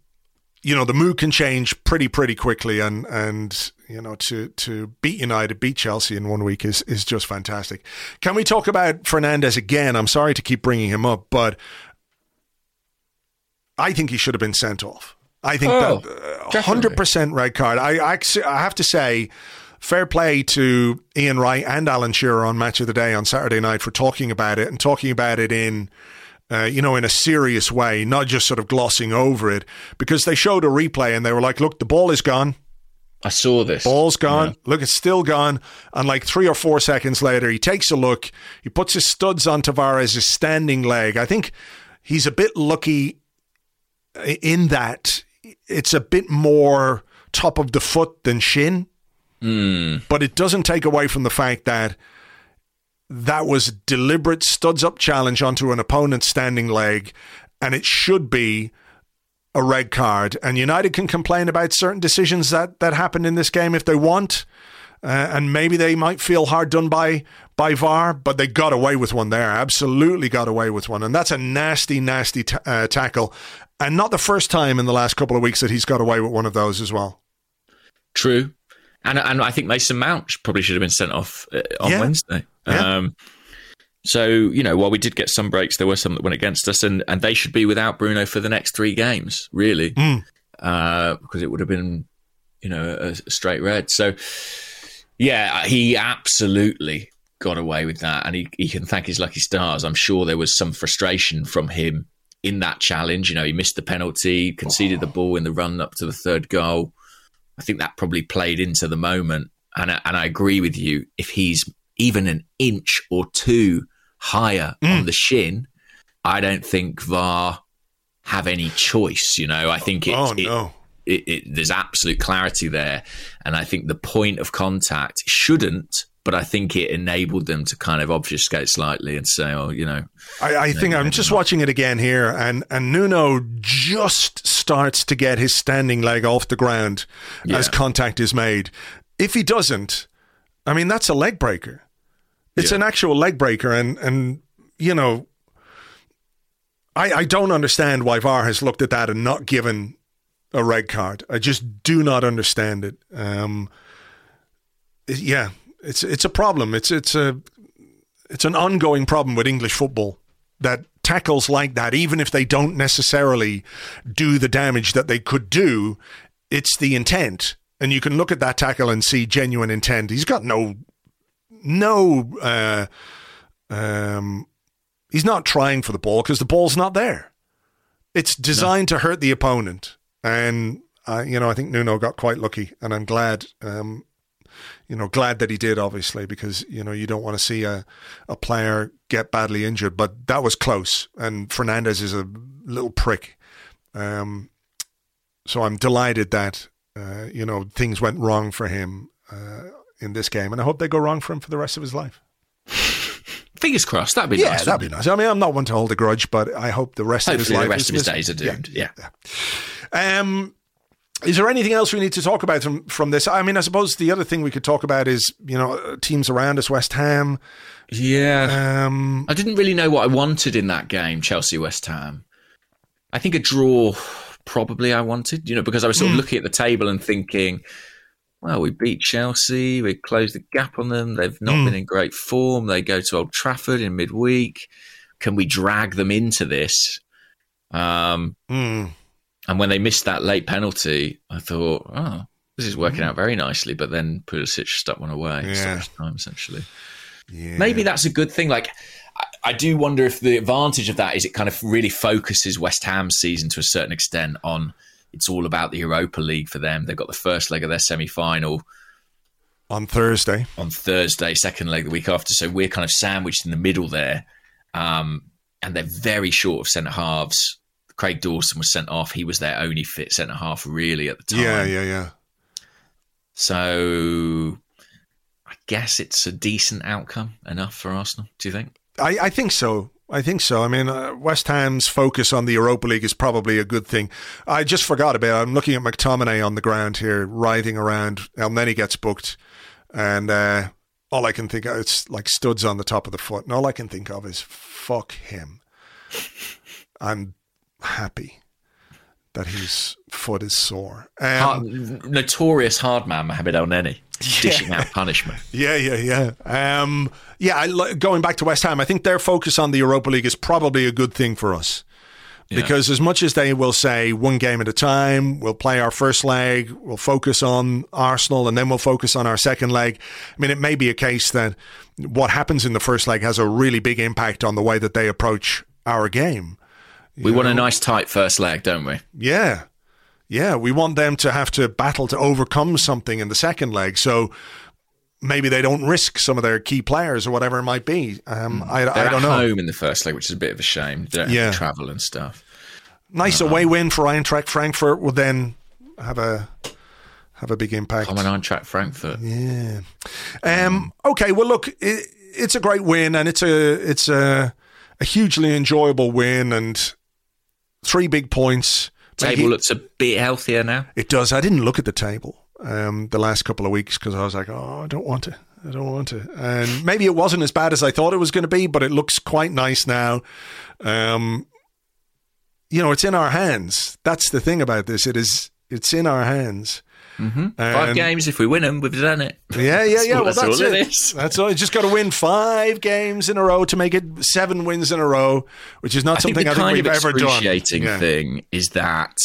you know, the mood can change pretty pretty quickly, and and you know, to to beat United, beat Chelsea in one week is is just fantastic. Can we talk about Fernandes again? I'm sorry to keep bringing him up, but I think he should have been sent off. I think Oh, that uh, hundred percent red card. I, I I have to say, fair play to Ian Wright and Alan Shearer on Match of the Day on Saturday night for talking about it and talking about it in. Uh, you know, in a serious way, not just sort of glossing over it, because they showed a replay and they were like, "Look, the ball is gone. I saw this. Ball's gone. Look, it's still gone." And like three or four seconds later, he takes a look. He puts his studs on Tavares' standing leg. I think he's a bit lucky in that it's a bit more top of the foot than shin. Hmm. But it doesn't take away from the fact that that was a deliberate studs up challenge onto an opponent's standing leg, and it should be a red card. And United can complain about certain decisions that, that happened in this game if they want. Uh, and maybe they might feel hard done by by VAR, but they got away with one there. Absolutely got away with one, and that's a nasty, nasty ta- uh, tackle, and not the first time in the last couple of weeks that he's got away with one of those as well. True. And and I think Mason Mount probably should have been sent off uh, on Yeah. Wednesday. Yeah. Um, so you know, while we did get some breaks, there were some that went against us, and, and they should be without Bruno for the next three games, really, uh, because it would have been, you know, a, a straight red. So yeah, uh, he absolutely got away with that, and he he can thank his lucky stars. I'm sure there was some frustration from him in that challenge. You know, he missed the penalty, conceded the ball in the run up to the third goal. I think that probably played into the moment. And I, and I agree with you. If he's even an inch or two higher mm. on the shin, I don't think VAR have any choice. You know, I think it, Oh no! it, it, there's absolute clarity there. And I think the point of contact shouldn't, but I think it enabled them to kind of obfuscate slightly and say, oh, you know, I, I think I'm just watching it again here, and and Nuno just starts to get his standing leg off the ground as contact is made. If he doesn't, I mean that's a leg breaker. It's Yeah. an actual leg breaker, and and you know, I I don't understand why VAR has looked at that and not given a red card. I just do not understand it. Um, it- yeah, it's it's a problem. It's it's a it's an ongoing problem with English football that tackles like that, even if they don't necessarily do the damage that they could do, it's the intent. And you can look at that tackle and see genuine intent. He's got no, no, uh, um, he's not trying for the ball because the ball's not there. It's designed to hurt the opponent. And, uh, you know, I think Nuno got quite lucky, and I'm glad um, you know, glad that he did, obviously, because you know you don't want to see a a player get badly injured. But that was close, and Fernandes is a little prick. Um, so I'm delighted that uh, you know things went wrong for him uh, in this game, and I hope they go wrong for him for the rest of his life. Fingers crossed. That'd be Yeah, nice. that'd be nice. I mean, I'm not one to hold a grudge, but I hope the rest of his Hopefully, life the rest is of his days are doomed. Yeah. Um, is there anything else we need to talk about from, from this? I mean, I suppose the other thing we could talk about is you know teams around us, West Ham. Yeah. Um, I didn't really know what I wanted in that game, Chelsea West Ham. I think a draw, probably I wanted, you know, because I was Hmm. sort of looking at the table and thinking, well, we beat Chelsea, we closed the gap on them. They've not Hmm. been in great form. They go to Old Trafford in midweek. Can we drag them into this? Um, mm, and when they missed that late penalty, I thought, oh, this is working out very nicely. But then Pulisic stuck one away. Hmm. Yeah. Time, essentially. yeah. Maybe that's a good thing. Like, I, I do wonder if the advantage of that is it kind of really focuses West Ham's season to a certain extent on it's all about the Europa League for them. They've got the first leg of their semi final on Thursday. on Thursday, second leg the week after. So we're kind of sandwiched in the middle there. Um, and they're very short of centre halves. Craig Dawson was sent off. He was their only fit centre half, really, at the time. Yeah, yeah, yeah. So I guess it's a decent outcome enough for Arsenal, do you think? I, I think so. I think so. I mean, uh, West Ham's focus on the Europa League is probably a good thing. I just forgot about. It. I'm looking at McTominay on the ground here, writhing around, and then he gets booked, and uh, all I can think of it's like studs on the top of the foot, and all I can think of is fuck him. I'm happy that his foot is sore. Um, Hard, notorious hard man Mohamed Elneny dishing out punishment. Yeah, yeah, yeah. Um, yeah, I, going back to West Ham, I think their focus on the Europa League is probably a good thing for us. Because as much as they will say one game at a time, we'll play our first leg, we'll focus on Arsenal, and then we'll focus on our second leg. I mean, it may be a case that what happens in the first leg has a really big impact on the way that they approach our game. We want a nice tight first leg, don't we? Yeah. Yeah. We want them to have to battle to overcome something in the second leg. So maybe they don't risk some of their key players or whatever it might be. Um, I, They're I don't at know. home in the first leg, which is a bit of a shame. Yeah. travel and stuff. Nice away win for Eintracht Frankfurt will then have a have a big impact. Common Eintracht Frankfurt. Yeah. Um, okay. Well, look, it, it's a great win, and it's a it's a, a hugely enjoyable win, and three big points. Table looks a bit healthier now. It does. I didn't look at the table um, the last couple of weeks because I was like, oh, I don't want to. I don't want to. And maybe it wasn't as bad as I thought it was going to be, but it looks quite nice now. Um, you know, it's in our hands. That's the thing about this. It is. It's in our hands. Mm-hmm. Five games. If we win them, we've done it. Yeah, yeah, yeah. all- well, that's that's all it. is. That's all. You just got to win five games in a row to make it seven wins in a row, which is not I something the I think we've of ever done. excruciating Yeah. thing is that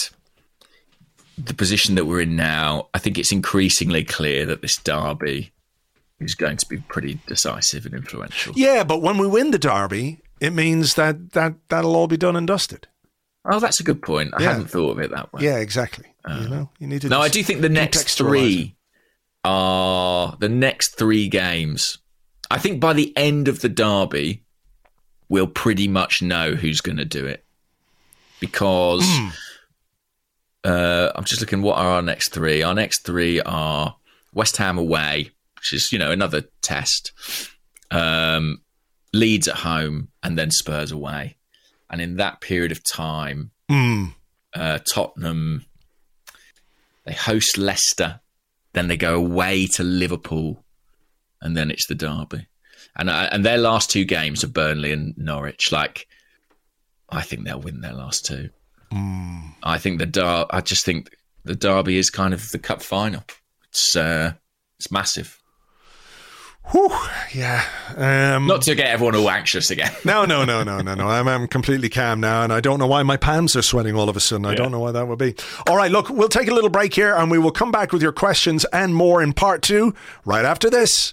the position that we're in now, I think it's increasingly clear that this derby is going to be pretty decisive and influential. Yeah, but when we win the derby, it means that that that'll all be done and dusted. Oh, that's a good point. I Yeah. hadn't thought of it that way. Yeah, exactly. you know, you need to. No, I do think the next three are the next three games. I think by the end of the derby, we'll pretty much know who's going to do it because Hmm. uh, I'm just looking. What are our next three? Our next three are West Ham away, which is you know another test. Um, Leeds at home, and then Spurs away. And in that period of time, Hmm. uh, Tottenham. They host Leicester, then they go away to Liverpool, and then it's the derby. And uh, and their last two games are Burnley and Norwich. Like, I think they'll win their last two. I think the der- I just think the derby is kind of the cup final. It's uh, it's massive. Whew, yeah. Um, Not to get everyone all anxious again. no, no, no, no, no, no. I'm, I'm completely calm now, and I don't know why my palms are sweating all of a sudden. I don't know why that would be. All right, look, we'll take a little break here, and we will come back with your questions and more in part two right after this.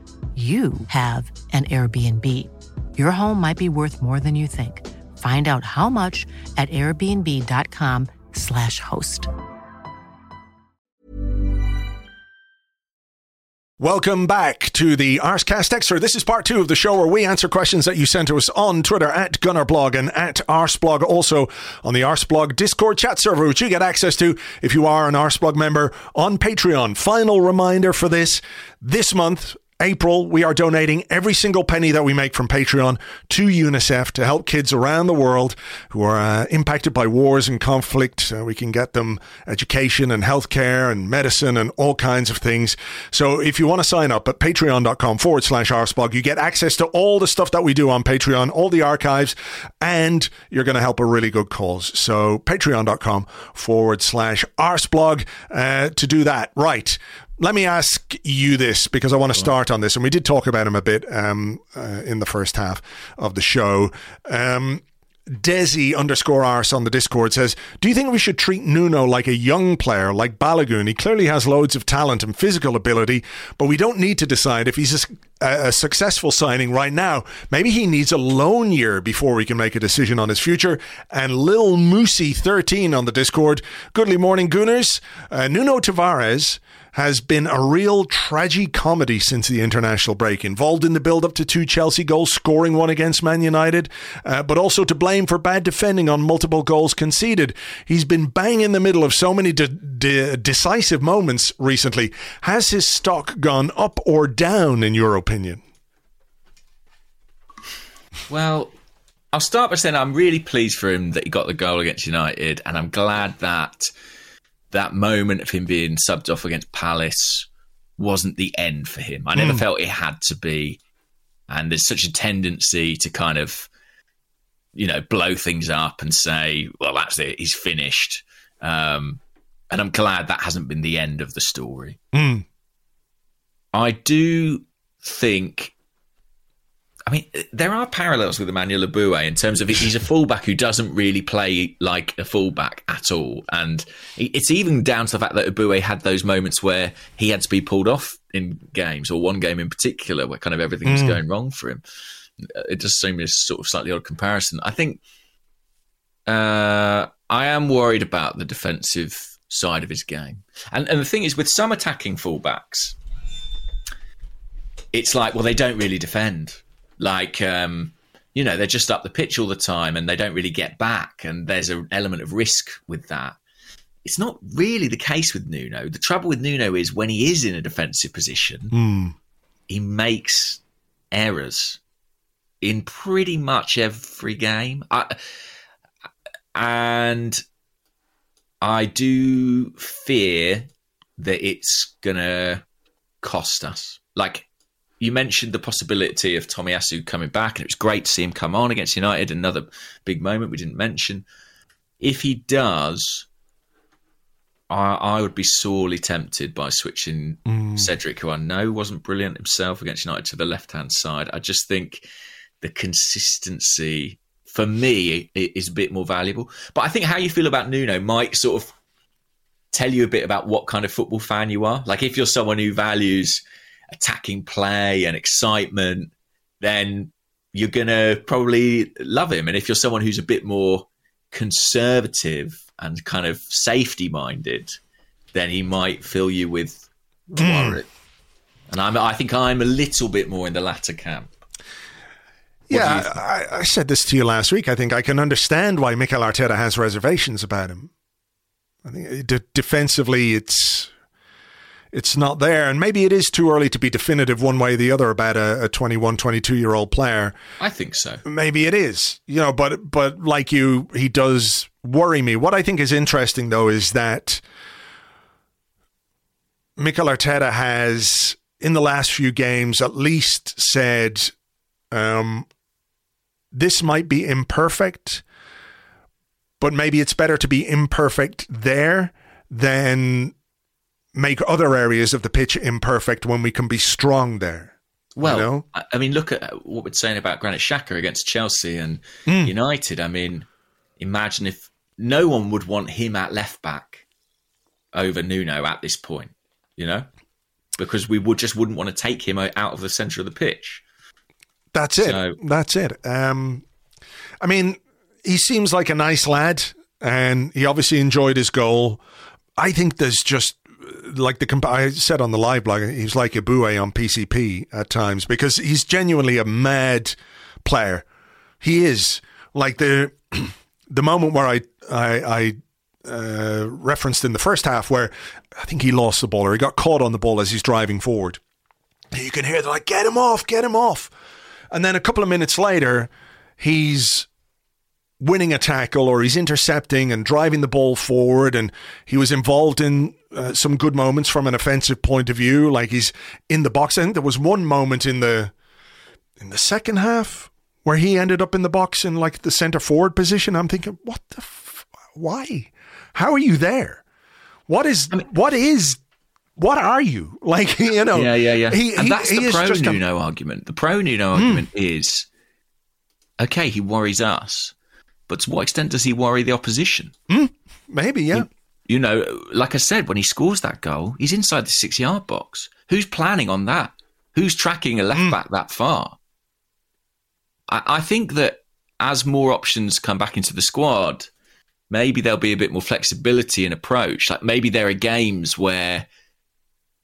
you have an Airbnb. Your home might be worth more than you think. Find out how much at airbnb.com/slash host. Welcome back to the Arsecast Extra. This is part two of the show where we answer questions that you sent to us on Twitter at Gunnerblog and at Arseblog. Also on the Arseblog Discord chat server, which you get access to if you are an Arseblog member on Patreon. Final reminder for this this month, April, we are donating every single penny that we make from Patreon to UNICEF to help kids around the world who are uh, impacted by wars and conflict. Uh, we can get them education and healthcare and medicine and all kinds of things. So if you want to sign up at patreon.com forward slash arseblog, you get access to all the stuff that we do on Patreon, all the archives, and you're going to help a really good cause. So patreon.com forward slash arseblog uh, to do that. Right let me ask you this because I want to start on this, and we did talk about him a bit um, uh, in the first half of the show. Um, Desi underscore Ars on the Discord says, Do you think we should treat Nuno like a young player like Balogun? He clearly has loads of talent and physical ability, but we don't need to decide if he's a, a, successful signing right now. Maybe he needs a loan year before we can make a decision on his future. And Lil Moosey 13 on the Discord, Goodly morning, Gooners. Uh, Nuno Tavares has been a real tragi-comedy since the international break, involved in the build-up to two Chelsea goals, scoring one against Man United, uh, but also to blame for bad defending on multiple goals conceded. He's been bang in the middle of so many de- de- decisive moments recently. Has his stock gone up or down, in your opinion? Well, I'll start by saying I'm really pleased for him that he got the goal against United, and I'm glad that that moment of him being subbed off against Palace wasn't the end for him. I never mm. felt it had to be. And there's such a tendency to kind of, you know, blow things up and say, well, that's it, he's finished. Um, and I'm glad that hasn't been the end of the story. Mm. I do think I mean, there are parallels with Emmanuel Eboué in terms of he's a fullback who doesn't really play like a fullback at all, and it's even down to the fact that Eboué had those moments where he had to be pulled off in games, or one game in particular where kind of everything mm. was going wrong for him. It just seemed a sort of slightly odd comparison. I think uh, I am worried about the defensive side of his game, and and the thing is with some attacking fullbacks, it's like well they don't really defend like, um, you know, they're just up the pitch all the time and they don't really get back. And there's an element of risk with that. It's not really the case with Nuno. The trouble with Nuno is when he is in a defensive position, mm. he makes errors in pretty much every game. I, and I do fear that it's going to cost us. Like, you mentioned the possibility of Tomiyasu coming back, and it was great to see him come on against United. Another big moment we didn't mention. If he does, I, I would be sorely tempted by switching mm. Cedric, who I know wasn't brilliant himself against United, to the left hand side. I just think the consistency for me is a bit more valuable. But I think how you feel about Nuno might sort of tell you a bit about what kind of football fan you are. Like if you're someone who values attacking play and excitement, then you're going to probably love him. And if you're someone who's a bit more conservative and kind of safety minded, then he might fill you with hmm. worry. And I'm, I think I'm a little bit more in the latter camp. you Yeah. I, I said this to you last week. I think I can understand why Mikel Arteta has reservations about him. I think uh, de- defensively, it's it's not there, and maybe it is too early to be definitive one way or the other about a, a 21, 22 year old player. I think so. Maybe it is, you know, but but like you, he does worry me. What I think is interesting though is that Mikel Arteta has in the last few games at least said um, this might be imperfect, but maybe it's better to be imperfect there than make other areas of the pitch imperfect when we can be strong there. Well, know? I, mean, look at what we're saying about Granit Xhaka against Chelsea and Hmm. United. I mean, imagine if no one would want him at left back over Nuno at this point, you know, because we would just wouldn't want to take him out of the centre of the pitch. That's it. So- That's it. Um, I mean, he seems like a nice lad, and he obviously enjoyed his goal. I think there's just like the comp- I said on the live blog, he's like Eboué on PCP at times because he's genuinely a mad player. He is like the the moment where I I, I uh, referenced in the first half where I think he lost the ball or he got caught on the ball as he's driving forward. You can hear they're like, "Get him off! Get him off!" And then a couple of minutes later, he's winning a tackle or he's intercepting and driving the ball forward. And he was involved in uh, some good moments from an offensive point of view. Like he's in the box. I think there was one moment in the in the second half where he ended up in the box in like the center forward position. I'm thinking, what the, f- why? How are you there? What is, what is, what are you like? You know, Yeah, yeah, yeah. He, and he- that's he the is pro just a- Nuno argument. The pro Nuno argument is okay, he worries us, but to what extent does he worry the opposition? Hmm? maybe, yeah. You know, like I said, when he scores that goal, he's inside the six yard box. Who's planning on that? Who's tracking a left hmm. back that far? I, I think that as more options come back into the squad, maybe there'll be a bit more flexibility in approach. Like maybe there are games where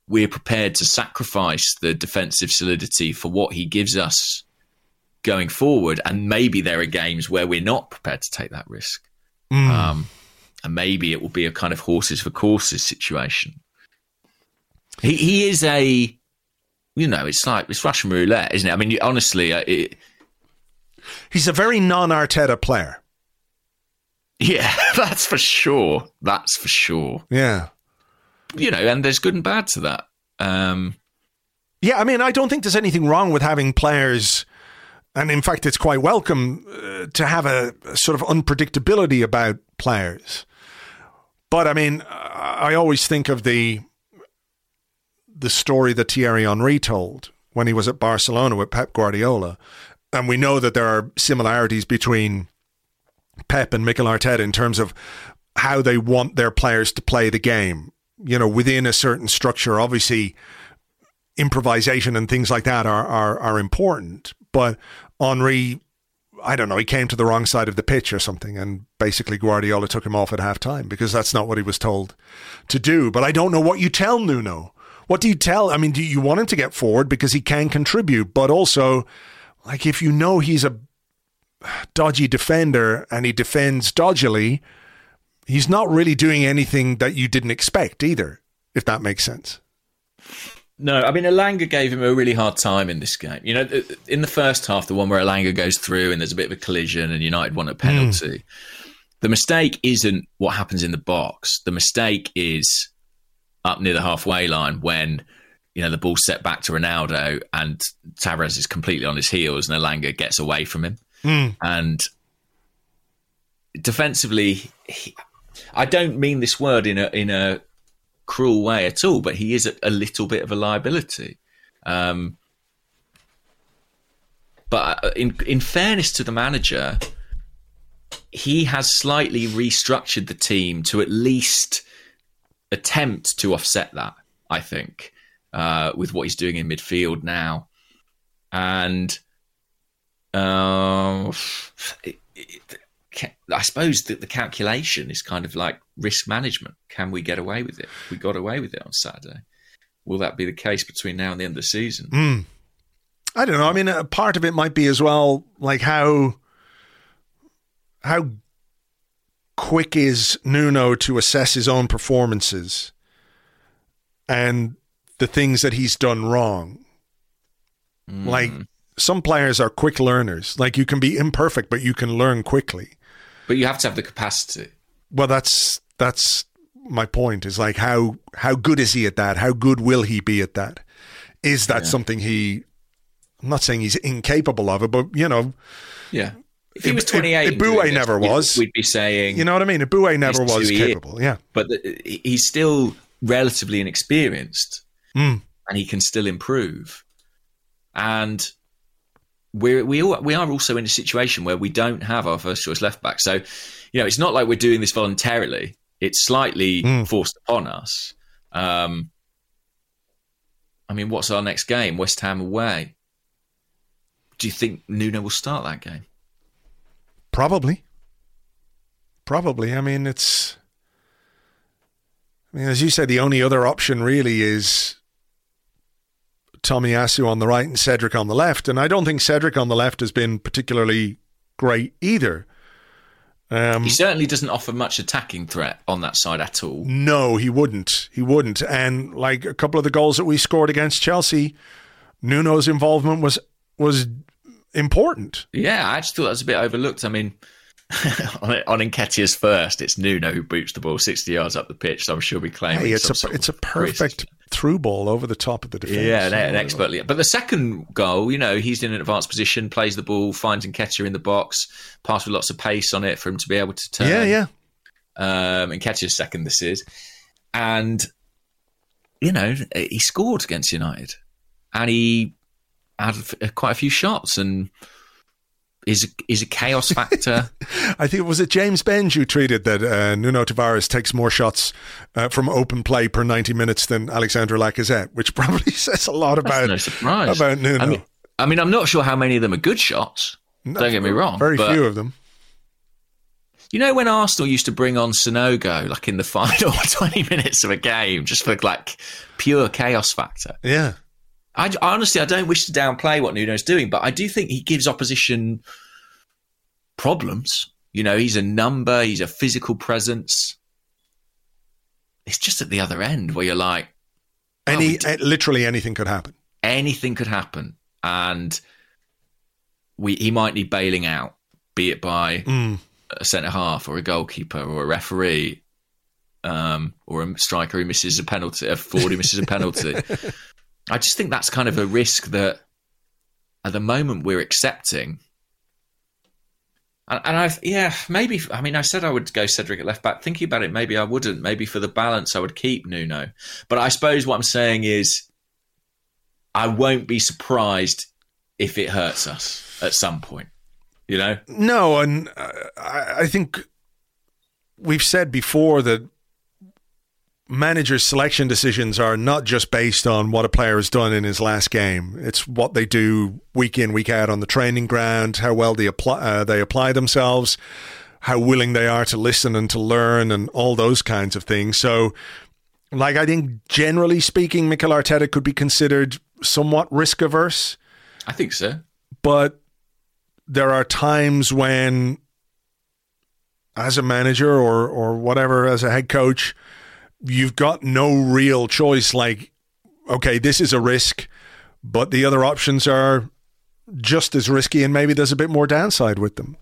we're prepared to sacrifice the defensive solidity for what he gives us going forward, and maybe there are games where we're not prepared to take that risk. Um, and maybe it will be a kind of horses for courses situation. He he is a, you know, it's like it's Russian roulette, isn't it? I mean, you- honestly, uh, it, He's a very non Arteta player. yeah, that's for sure. That's for sure. Yeah. You know, and there's good and bad to that. Um, Yeah, I mean, I don't think there's anything wrong with having players, and in fact, it's quite welcome uh, to have a, a sort of unpredictability about players. But I mean, I always think of the the story that Thierry Henry told when he was at Barcelona with Pep Guardiola, and we know that there are similarities between Pep and Mikel Arteta in terms of how they want their players to play the game. You know, within a certain structure, obviously improvisation and things like that are, are are important. But Henry, I don't know, he came to the wrong side of the pitch or something, and basically Guardiola took him off at half time because that's not what he was told to do. But I don't know what you tell Nuno. What do you tell? I mean, do you want him to get forward because he can contribute, but also, like, if you know he's a dodgy defender and he defends dodgily, he's not really doing anything that you didn't expect either, if that makes sense. No, I mean Elanga gave him a really hard time in this game. You know, in the first half, the one where Elanga goes through and there's a bit of a collision and United want a hmm. penalty. The mistake isn't what happens in the box. The mistake is up near the halfway line when you know the ball's set back to Ronaldo and Tavares is completely on his heels and Elanga gets away from him. Hmm. And defensively, he, I don't mean this word in a in a cruel way at all, but he is a, a little bit of a liability. Um, but uh, in in fairness to the manager, he has slightly restructured the team to at least attempt to offset that. I think uh, with what he's doing in midfield now, and uh, it, it, I suppose that the calculation is kind of like risk management. Can we get away with it? We got away with it on Saturday. Will that be the case between now and the end of the season? Hmm. I don't know. I mean, a part of it might be as well, like how how quick is Nuno to assess his own performances and the things that he's done wrong. Hmm. Like some players are quick learners. Like you can be imperfect, but you can learn quickly. But you have to have the capacity. Well, that's that's my point. Is like how how good is he at that? How good will he be at that? Is that something he? I'm not saying he's incapable of it, but you know, Yeah. If he was 28, and Eboué this, never was. We'd be saying, you know what I mean. Eboué never was capable. Yeah, but the, he's still relatively inexperienced, Mm. and he can still improve. And we're, we all, we are also in a situation where we don't have our first choice left back. So, you know, it's not like we're doing this voluntarily. It's slightly Mm. forced upon us. Um, I mean, what's our next game? West Ham away. Do you think Nuno will start that game? probably. Probably. I mean, it's. I mean, as you said, the only other option really is Tomiyasu on the right and Cedric on the left, and I don't think Cedric on the left has been particularly great either. Um, He certainly doesn't offer much attacking threat on that side at all. No, he wouldn't. He wouldn't. And like a couple of the goals that we scored against Chelsea, Nuno's involvement was was important. Yeah, I actually thought that was a bit overlooked. I mean, on, on Nketiah's first, it's Nuno who boots the ball 60 yards up the pitch, so I'm sure we claim Hey, it's a it's a perfect through ball over the top of the defence. Yeah, and expertly. But the second goal, you know, he's in an advanced position, plays the ball, finds Nketiah in the box, pass with lots of pace on it for him to be able to turn. Yeah, yeah. Um, Nketiah's second, this is. And, you know, he scored against United. And he had quite a few shots and is is a chaos factor. I think it was it James Benge who tweeted that uh, Nuno Tavares takes more shots uh, from open play per ninety minutes than Alexandre Lacazette, which probably says a lot That's about no surprise. about Nuno. I mean, I mean, I'm not sure how many of them are good shots. Don't get me wrong. Very few of them. You know when Arsenal used to bring on Sanogo like in the final 20 minutes of a game just for like pure chaos factor? Yeah. I, honestly, I don't wish to downplay what Nuno's doing, but I do think he gives opposition problems. You know, he's a number, he's a physical presence. It's just at the other end where you're like, Any we uh, literally anything could happen. anything could happen, and we he might need bailing out, be it by Mm. a centre half or a goalkeeper or a referee, um, or a striker who misses a penalty, a forward who misses a penalty. I just think that's kind of a risk that at the moment we're accepting. And, and I, yeah, maybe. I mean, I said I would go Cedric at left back. Thinking about it, maybe I wouldn't. Maybe for the balance, I would keep Nuno. But I suppose what I'm saying is, I won't be surprised if it hurts us at some point. You know, No, and I, I think we've said before that managers' selection decisions are not just based on what a player has done in his last game. It's what they do week in, week out on the training ground, how well they apply uh, they apply themselves, how willing they are to listen and to learn, and all those kinds of things. So, like I think generally speaking, Mikel Arteta could be considered somewhat risk averse I think so. but there are times when as a manager or or whatever as a head coach you've got no real choice like okay this is a risk but the other options are just as risky and maybe there's a bit more downside with them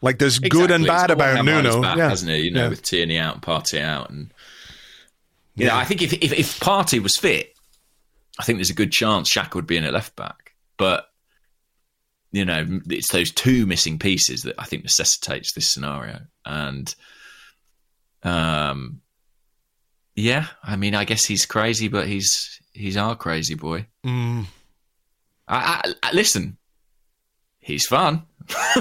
like there's good and Exactly. bad It's one about Nuno back, yeah hasn't it? You know, Yeah. with Tierney out and Partey out, and you know, I think if if, if Partey was fit, I think there's a good chance Shaq would be in at left back. But you know, it's those two missing pieces that I think necessitates this scenario. And um, yeah, I mean, I guess he's crazy, but he's he's our crazy boy. Mm. I, I, I, listen, he's fun.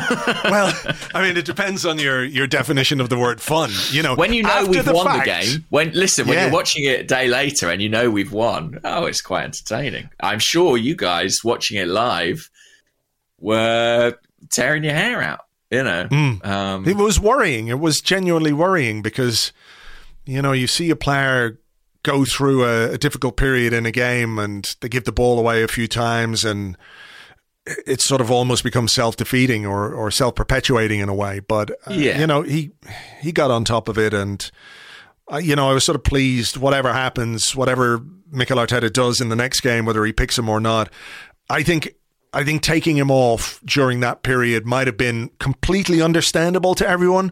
well i mean it depends on your your definition of the word fun you know when you know we've the won fact- the game when listen when Yeah. you're watching it a day later and you know we've won oh it's quite entertaining i'm sure you guys watching it live were tearing your hair out you know um, It was worrying. It was genuinely worrying because, you know, you see a player go through a, a difficult period in a game and they give the ball away a few times and it's sort of almost become self defeating or, or self perpetuating in a way. But uh, Yeah. you know, he he got on top of it, and uh, you know, I was sort of pleased. Whatever happens, whatever Mikel Arteta does in the next game, whether he picks him or not, I think. I think taking him off during that period might have been completely understandable to everyone,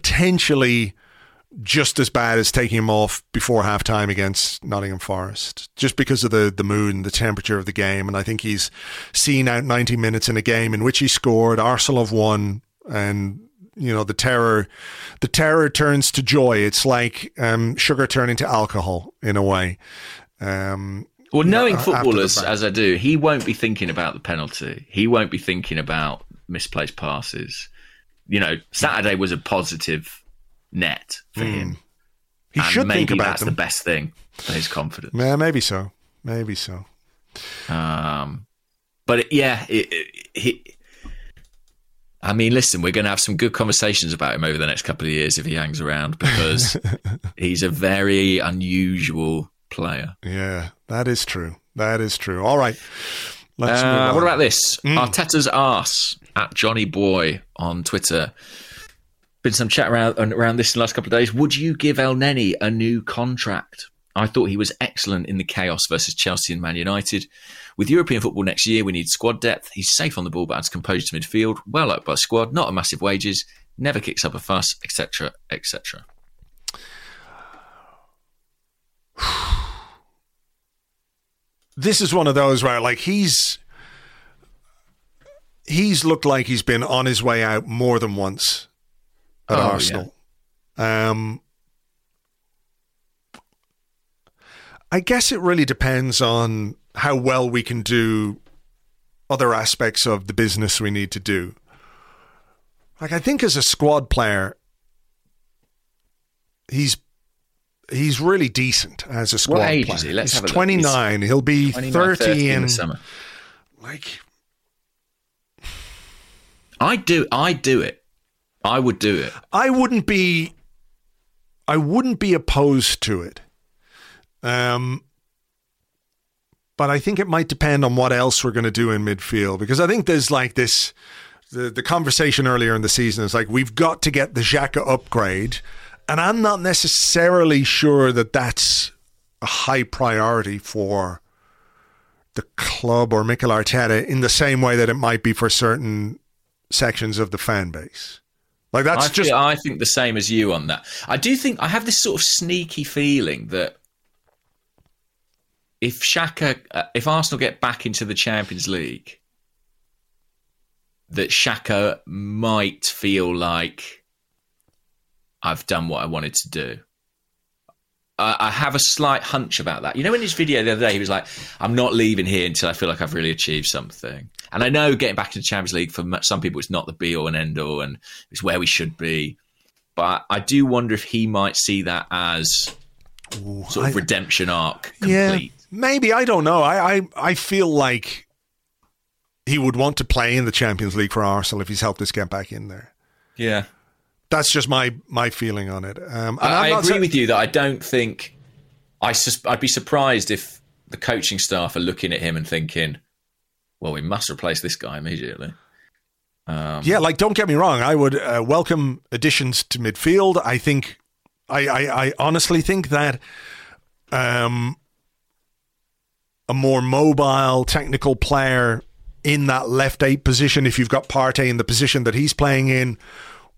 potentially just as bad as taking him off before halftime against Nottingham Forest, just because of the the mood and the temperature of the game. And I think he's seen out 90 minutes in a game in which he scored. Arsenal have won, and you know the terror, the terror turns to joy. It's like um, sugar turning to alcohol in a way. Um, Well, knowing footballers as I do, he won't be thinking about the penalty. He won't be thinking about misplaced passes. You know, Saturday was a positive net for him. he and should maybe think about that's them. the best thing for his confidence. Yeah, maybe so. Maybe so. Um, but it, yeah, it, it, he. I mean, listen, we're going to have some good conversations about him over the next couple of years if he hangs around because he's a very unusual player. Yeah, that is true. That is true. All right. Let's move Uh, on. what about this? Hmm. Arteta's arse at Johnny Boy on Twitter. Been some chat around around this in the last couple of days. Would you give Elneny a new contract? I thought he was excellent in the chaos versus Chelsea and Man United. With European football next year, we need squad depth. He's safe on the ball, but adds composure to midfield. Well up by squad, not a massive wages. Never kicks up a fuss, etc., etc. this is one of those where like he's he's looked like he's been on his way out more than once at Oh, Arsenal. Um I guess it really depends on how well we can do other aspects of the business we need to do. Like I think as a squad player he's he's really decent as a squad age player. is he? Let's he's look. 29. He'll be 29, 30 in the summer. like I do. I do it. I would do it. I wouldn't be I wouldn't be opposed to it. Um but I think it might depend on what else we're going to do in midfield because I think there's like this the the conversation earlier in the season is like we've got to get the Xhaka upgrade and I'm not necessarily sure that that's a high priority for the club or Mikel Arteta in the same way that it might be for certain sections of the fan base. Like that's I, just feel- I think the same as you on that. I do think I have this sort of sneaky feeling that if Xhaka, uh, if Arsenal get back into the Champions League, that Xhaka might feel like I've done what I wanted to do. I, I have a slight hunch about that. You know, in his video the other day, he was like, "I'm not leaving here until I feel like I've really achieved something." And I know getting back to the Champions League for some people, it's not the be all and end all, and it's where we should be. But I do wonder if he might see that as sort of I- redemption arc complete. Maybe I don't know. I, I I feel like he would want to play in the Champions League for Arsenal if he's helped us get back in there. Yeah, That's just my my feeling on it. Um, and I, I agree with you that I don't think I sus- I'd be surprised if the coaching staff are looking at him and thinking, "Well, we must replace this guy immediately." Um, Yeah, like don't get me wrong. I would uh, welcome additions to midfield. I think, I, I, I honestly think that um, a more mobile, technical player in that left eight position, if you've got Partey in the position that he's playing in,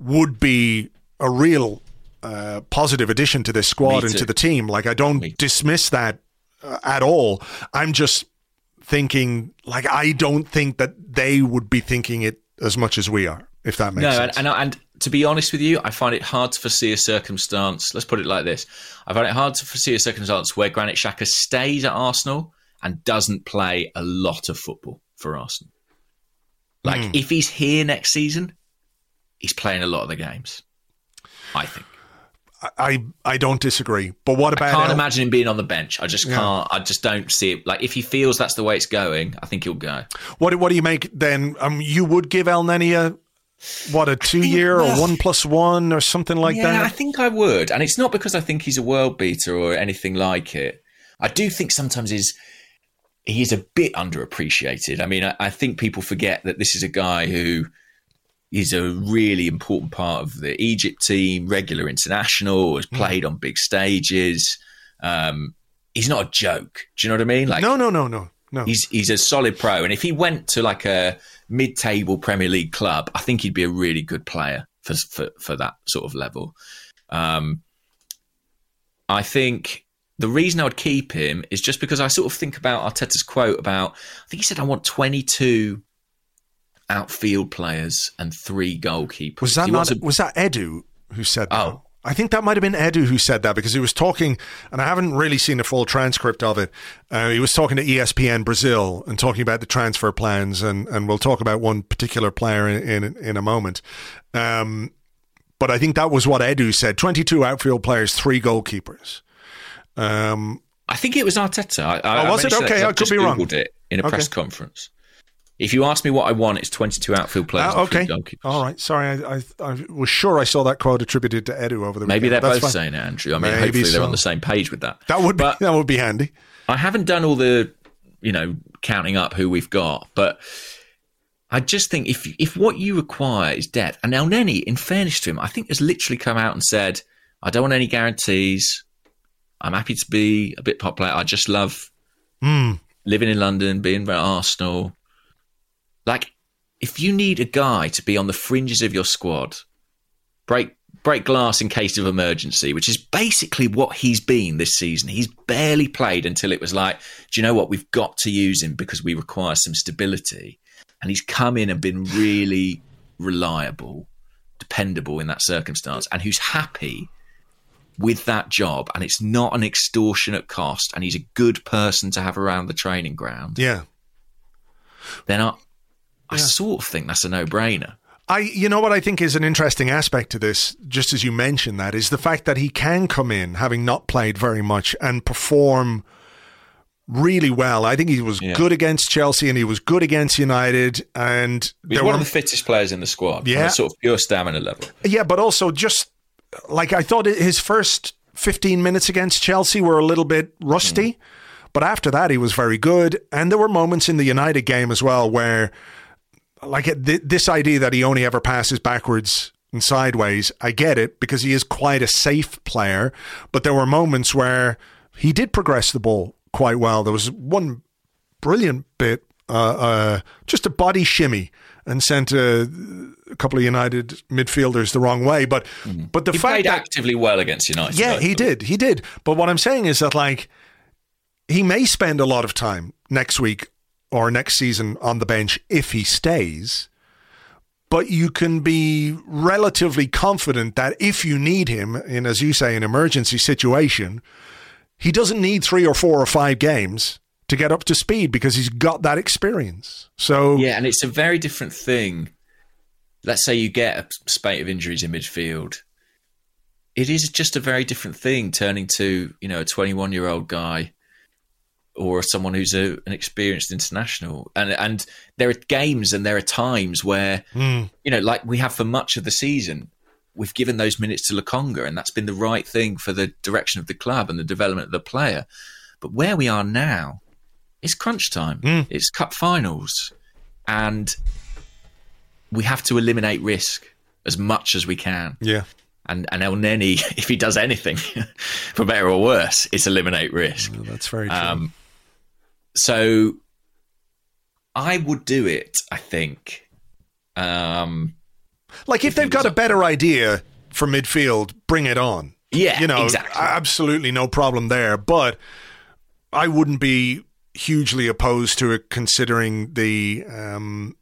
would be a real uh, positive addition to this squad and to the team. Like I don't Me dismiss that uh, at all. I'm just thinking, like I don't think that they would be thinking it as much as we are. If that makes no, sense. and, and and to be honest with you, I find it hard to foresee a circumstance. Let's put it like this: I find it hard to foresee a circumstance where Granit Xhaka stays at Arsenal and doesn't play a lot of football for Arsenal. Like Hmm. if he's here next season, he's playing a lot of the games. I think. I I don't disagree. But what about? I can't El- imagine him being on the bench. I just can't. I just don't see it. Like if he feels that's the way it's going, I think he'll go. what what do you make then? Um, you would give Elneny a what a two year or one plus one or something like that? yeah, I think I would, and it's not because I think he's a world beater or anything like it. I do think sometimes he's a bit underappreciated. I mean, I, I think people forget that this is a guy who is a really important part of the Egypt team, regular international, has played on big stages. Um, he's not a joke. Do you know what I mean? Like, no, no, no, no, no. he's he's a solid pro, and if he went to like a mid-table Premier League club, I think he'd be a really good player for for, for that sort of level. Um, I think the reason I would keep him is just because I sort of think about Arteta's quote about I think he said I want 22 outfield players and three goalkeepers. Was that not? a- was that Edu who said that? Oh. I think that might have been Edu who said that because he was talking, and I haven't really seen a full transcript of it. Uh, he was talking to ESPN Brazil and talking about the transfer plans, and, and we'll talk about one particular player in in, in a moment. Um, but I think that was what Edu said: twenty-two outfield players, three goalkeepers. Um, I think it was Arteta. I, I, Oh, was I it? Okay, I could just be wrong. It in a Okay. press conference. If you ask me what I want, it's 22 outfield players. uh, okay, all right. Sorry, I, I, I was sure I saw that quote attributed to Edu over the Maybe they're weekend. both That's fine. saying it, Andrew. I mean, Maybe hopefully they're on the same page with that. that would be But that would be handy. I haven't done all the, you know, counting up who we've got, but I just think if if what you require is depth, and Elneny, in fairness to him, I think has literally come out and said, I don't want any guarantees. I'm happy to be a bit popular. I just love Hmm. living in London, being at Arsenal. Like, if you need a guy to be on the fringes of your squad, break break glass in case of emergency, which is basically what he's been this season. He's barely played until it was like, do you know what? We've got to use him because we require some stability. And he's come in and been really reliable, dependable in that circumstance, and who's happy with that job. And it's not an extortionate cost, and he's a good person to have around the training ground. Yeah. Then I, I sort of think that's a no brainer. I, you know what I think is an interesting aspect to this, just as you mentioned that, is the fact that he can come in having not played very much and perform really well. I think he was Yeah. good against Chelsea and he was good against United, and He's there one were of the fittest players in the squad. Yeah. sort of pure stamina level. yeah, but also just like I thought his first fifteen minutes against Chelsea were a little bit rusty, hmm. but after that he was very good, and there were moments in the United game as well where like th- this idea that he only ever passes backwards and sideways, I get it because he is quite a safe player. But there were moments where he did progress the ball quite well. There was one brilliant bit, uh, uh, just a body shimmy and sent a, a couple of United midfielders the wrong way. But but the He fact played that actively well against United. yeah, he did. He did. But what I'm saying is that like he may spend a lot of time next week or next season on the bench if he stays. But you can be relatively confident that if you need him in, as you say, an emergency situation, he doesn't need three or four or five games to get up to speed because he's got that experience. So Yeah, and it's a very different thing. Let's say you get a spate of injuries in midfield. It is just a very different thing turning to, you know, a 21 year old guy or someone who's a, an experienced international. And and there are games and there are times where, you know, like we have for much of the season, we've given those minutes to Lokonga, and that's been the right thing for the direction of the club and the development of the player. But where we are now, it's crunch time. It's cup finals, and we have to eliminate risk as much as we can. yeah. And and Elneny, if he does anything, for better or worse, it's eliminate risk. That's very true. Um, so I would do it. I think. Um, Like if he they've got a better idea for midfield, bring it on. Yeah, you know, exactly. absolutely no problem there. But I wouldn't be hugely opposed to it, considering the um,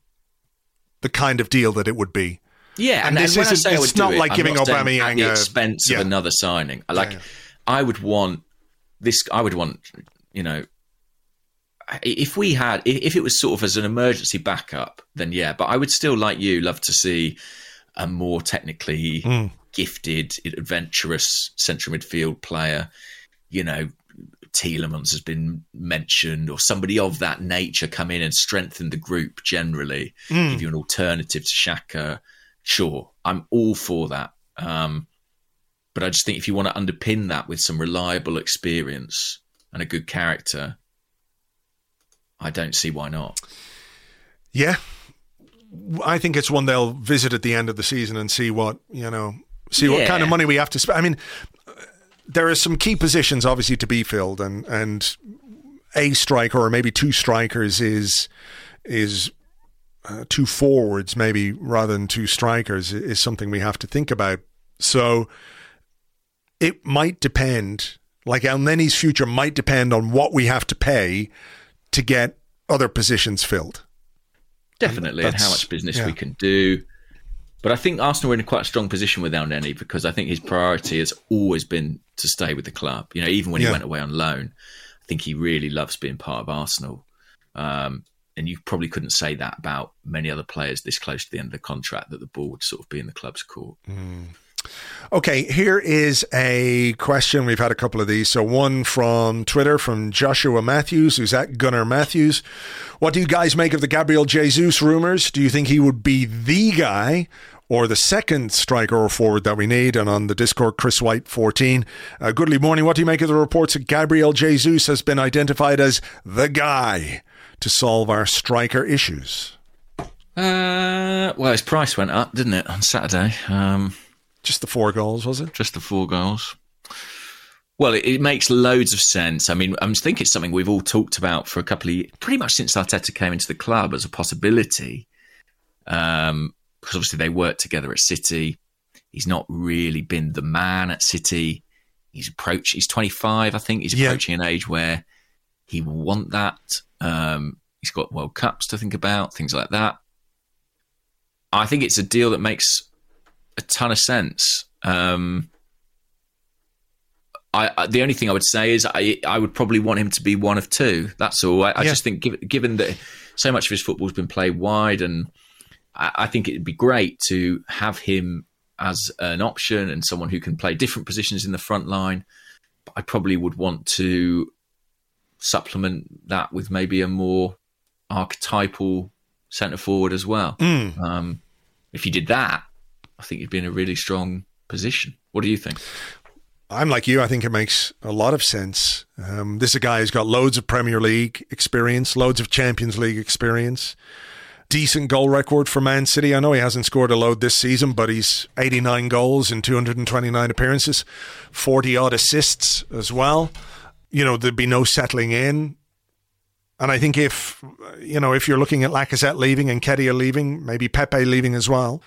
the kind of deal that it would be. Yeah, And and, this and when I isn't- say I it's not it, like giving not Aubameyang at the a- expense yeah. of another signing. Like, yeah. I would want this. I would want, you know, if we had, if it was sort of as an emergency backup, then yeah. But I would still, like you, love to see a more technically Hmm. gifted, adventurous central midfield player. You know, Tielemans has been mentioned, or somebody of that nature come in and strengthen the group generally, Hmm. give you an alternative to Xhaka. Sure, I'm all for that. Um, but I just think if you want to underpin that with some reliable experience and a good character, I don't see why not. Yeah. I think it's one they'll visit at the end of the season and see what, you know, see what kind of money we have to spend. I mean, there are some key positions obviously to be filled and and a striker or maybe two strikers is is uh, two forwards maybe rather than two strikers is something we have to think about. So it might depend like Elneny's future might depend on what we have to pay to get other positions filled. Definitely, and, how much business yeah. we can do. But I think Arsenal are in quite a strong position with Elneny because I think his priority has always been to stay with the club. You know, even when Yeah. he went away on loan, I think he really loves being part of Arsenal. Um, and you probably couldn't say that about many other players this close to the end of the contract that the ball would sort of be in the club's court. Okay, here is a question. We've had a couple of these. So, one from Twitter from Joshua Matthews, who's at Gunnar Matthews. What do you guys make of the Gabriel Jesus rumors? Do you think he would be the guy or the second striker or forward that we need? And on the Discord, Chris White 14. Uh, goodly morning. What do you make of the reports that Gabriel Jesus has been identified as the guy to solve our striker issues? Uh, well, his price went up, didn't it, on Saturday? Um, Just the four goals, was it? just the four goals. Well, it, it makes loads of sense. I mean, I'm thinking it's something we've all talked about for a couple of years, pretty much since Arteta came into the club as a possibility. Um, because obviously they worked together at City. He's not really been the man at City. He's approach. He's 25, I think. He's Yeah. approaching an age where he will want that. Um, he's got World Cups to think about, things like that. I think it's a deal that makes a ton of sense. Um, I, I the only thing I would say is I I would probably want him to be one of two. That's all. I, I Yeah. just think given, given that so much of his football's been played wide, and I, I think it'd be great to have him as an option and someone who can play different positions in the front line. But I probably would want to supplement that with maybe a more archetypal centre forward as well. Um, if you did that, I think you'd be in a really strong position. What do you think? I'm like you. I think it makes a lot of sense. Um, this is a guy who's got loads of Premier League experience, loads of Champions League experience, decent goal record for Man City. I know he hasn't scored a load this season, but he's 89 goals in 229 appearances, 40 odd assists as well. You know, there'd be no settling in. And I think if, you know, if you're looking at Lacazette leaving and Nketiah leaving, maybe Pepe leaving as well,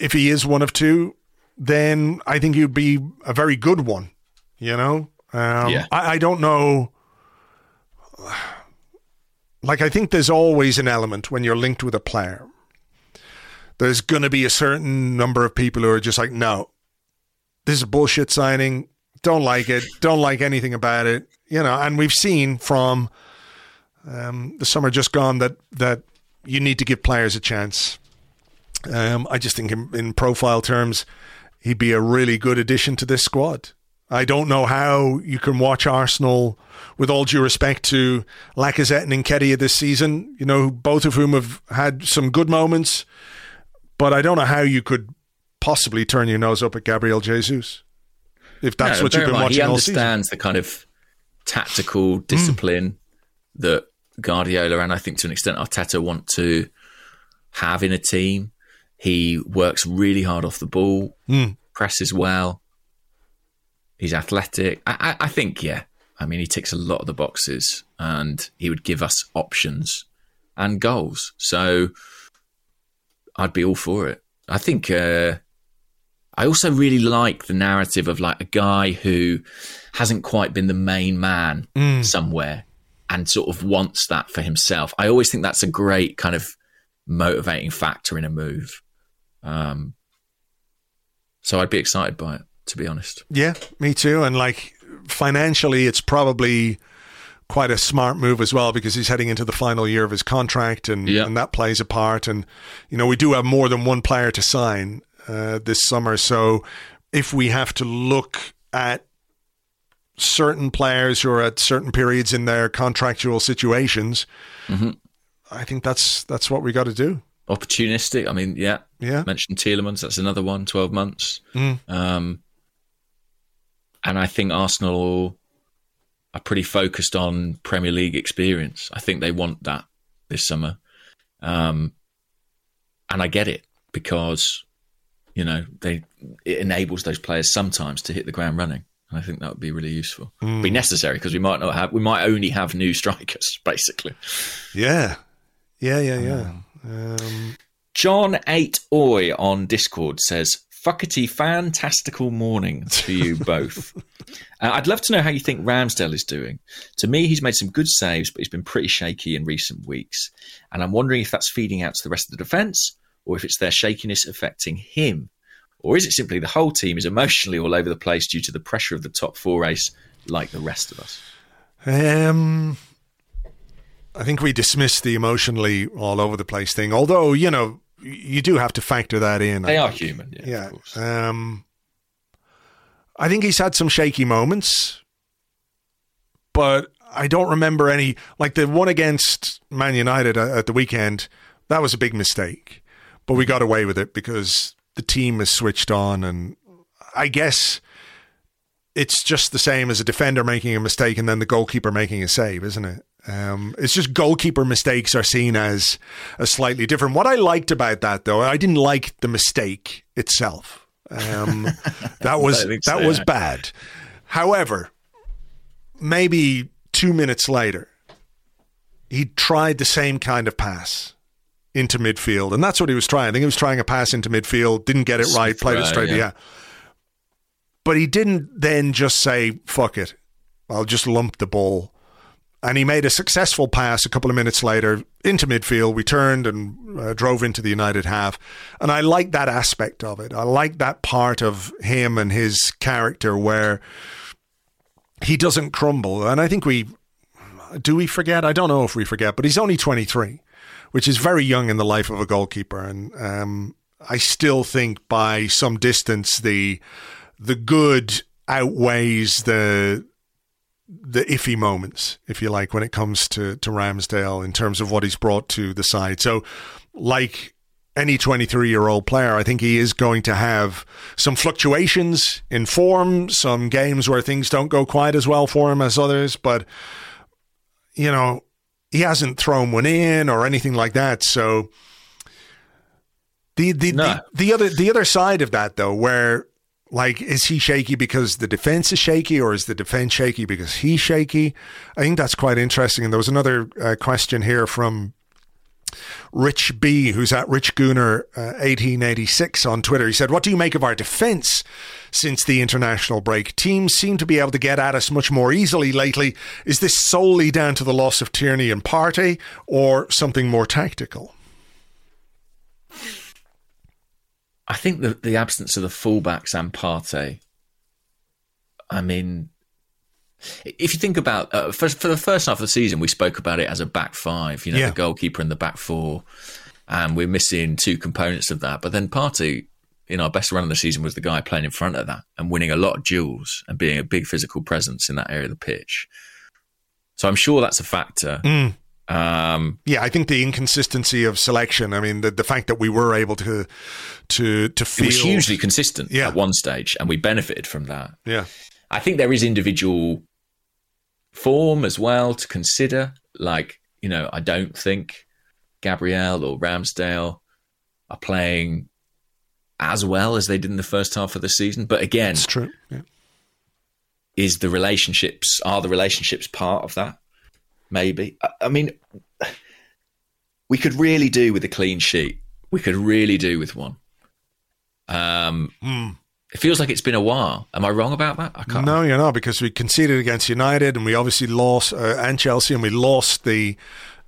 if he is one of two, then I think he'd be a very good one. You know, um, Yeah. I, I don't know. Like I think there's always an element when you're linked with a player. There's going to be a certain number of people who are just like, no, this is a bullshit signing. Don't like it. Don't like anything about it. You know, and we've seen from um, the summer just gone that that you need to give players a chance. Um, I just think in, in profile terms, he'd be a really good addition to this squad. I don't know how you can watch Arsenal, with all due respect to Lacazette and Nketiah this season, you know, both of whom have had some good moments, but I don't know how you could possibly turn your nose up at Gabriel Jesus if that's No, what you've been mind, watching He all season. understands the kind of tactical discipline that Guardiola and I think to an extent Arteta want to have in a team. He works really hard off the ball, presses well. He's athletic. I, I, I think, yeah. I mean, he ticks a lot of the boxes, and he would give us options and goals. So I'd be all for it. I think. Uh, I also really like the narrative of like a guy who hasn't quite been the main man somewhere and sort of wants that for himself. I always think that's a great kind of motivating factor in a move. Um, so I'd be excited by it, to be honest. Yeah, me too. And like financially, it's probably quite a smart move as well because he's heading into the final year of his contract and, Yeah. and that plays a part. And, you know, we do have more than one player to sign uh, this summer. So if we have to look at certain players who are at certain periods in their contractual situations, I think that's that's what we got to do. Opportunistic. I mean, yeah. Yeah. Mentioned Tielemans. That's another one. Twelve months. Um, and I think Arsenal are pretty focused on Premier League experience. I think they want that this summer, um, and I get it because you know they it enables those players sometimes to hit the ground running. And I think that would be really useful, be necessary because we might not have we might only have new strikers basically. Yeah, yeah, yeah, yeah. Um, John Eight Oi on Discord says, "Fuckety fantastical morning to you both. uh, I'd love to know how you think Ramsdale is doing. To me, he's made some good saves, but he's been pretty shaky in recent weeks, and I'm wondering if that's feeding out to the rest of the defence, or if it's their shakiness affecting him, or is it simply the whole team is emotionally all over the place due to the pressure of the top four race, like the rest of us." Um, I think we dismiss the emotionally all over the place thing. Although you know you do have to factor that in. They are human, yeah. Yeah. Of course. Um, I think he's had some shaky moments, but I don't remember any like the one against Man United at at the weekend. That was a big mistake, but we got away with it because the team is switched on, and I guess it's just the same as a defender making a mistake and then the goalkeeper making a save, isn't it? Um, it's just goalkeeper mistakes are seen as as slightly different. What I liked about that, though, I didn't like the mistake itself. Um, that was that so, was yeah. bad. However, maybe two minutes later, he tried the same kind of pass into midfield, and that's what he was trying. I think he was trying a pass into midfield, didn't get it right, played it straight. yeah. yeah. But he didn't then just say, fuck it, I'll just lump the ball. And he made a successful pass a couple of minutes later into midfield. We turned and uh, drove into the United half. And I like that aspect of it. I like that part of him and his character where he doesn't crumble. And I think we do we forget? I don't know if we forget, but he's only 23, which is very young in the life of a goalkeeper. And um, I still think by some distance the the good outweighs the the iffy moments, if you like, when it comes to to Ramsdale in terms of what he's brought to the side. So, like any 23 year old player, I think he is going to have some fluctuations in form, some games where things don't go quite as well for him as others, but you know, he hasn't thrown one in or anything like that. So the the, No. the the other the other side of that though, where like is he shaky because the defense is shaky or is the defense shaky because he's shaky? I think that's quite interesting. And there was another uh, question here from Rich B, who's at Rich Gooner uh, 1886 on Twitter. He said, What do you make of our defense since the international break? Teams seem to be able to get at us much more easily lately. Is this solely down to the loss of Tierney and Partey or something more tactical? I think the the absence of the fullbacks and Partey. I mean, if you think about uh, for for the first half of the season, we spoke about it as a back five. You know, Yeah. the goalkeeper and the back four, and we're missing two components of that. But then Partey, in our best run of the season, was the guy playing in front of that and winning a lot of duels and being a big physical presence in that area of the pitch. So I'm sure that's a factor. Um, Yeah, I think the inconsistency of selection. I mean, the, the fact that we were able to to to it feel was hugely consistent Yeah. at one stage, and we benefited from that. Yeah, I think there is individual form as well to consider. Like, you know, I don't think Gabriel or Ramsdale are playing as well as they did in the first half of the season. But again, it's true. Yeah. is the relationships are the relationships part of that? Maybe. I, I mean, we could really do with a clean sheet. We could really do with one. Um, It feels like it's been a while. Am I wrong about that? I can't. No, you're not because we conceded against United and we obviously lost uh, and Chelsea and we lost the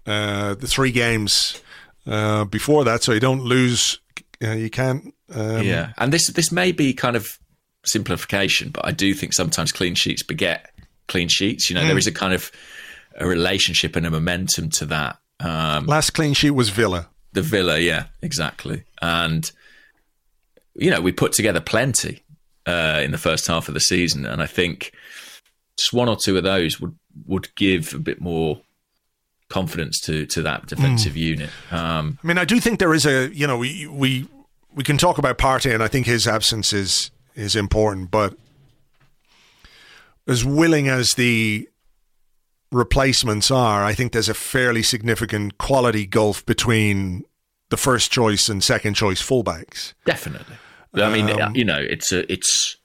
uh, the three games uh, before that. So you don't lose. Uh, you can't. Um, yeah, and this this may be kind of simplification, but I do think sometimes clean sheets beget clean sheets. You know, there is a kind of a relationship and a momentum to that. Um, Last clean sheet was Villa. the Villa, yeah, exactly, and you know we put together plenty uh, in the first half of the season, and I think just one or two of those would would give a bit more confidence to to that defensive unit. Um, I mean, I do think there is a. You know, we we we can talk about Partey, and I think his absence is is important, but as willing as the replacements are, I think there's a fairly significant quality gulf between the first choice and second choice fullbacks. Definitely. I mean, Um, you know, it's a it's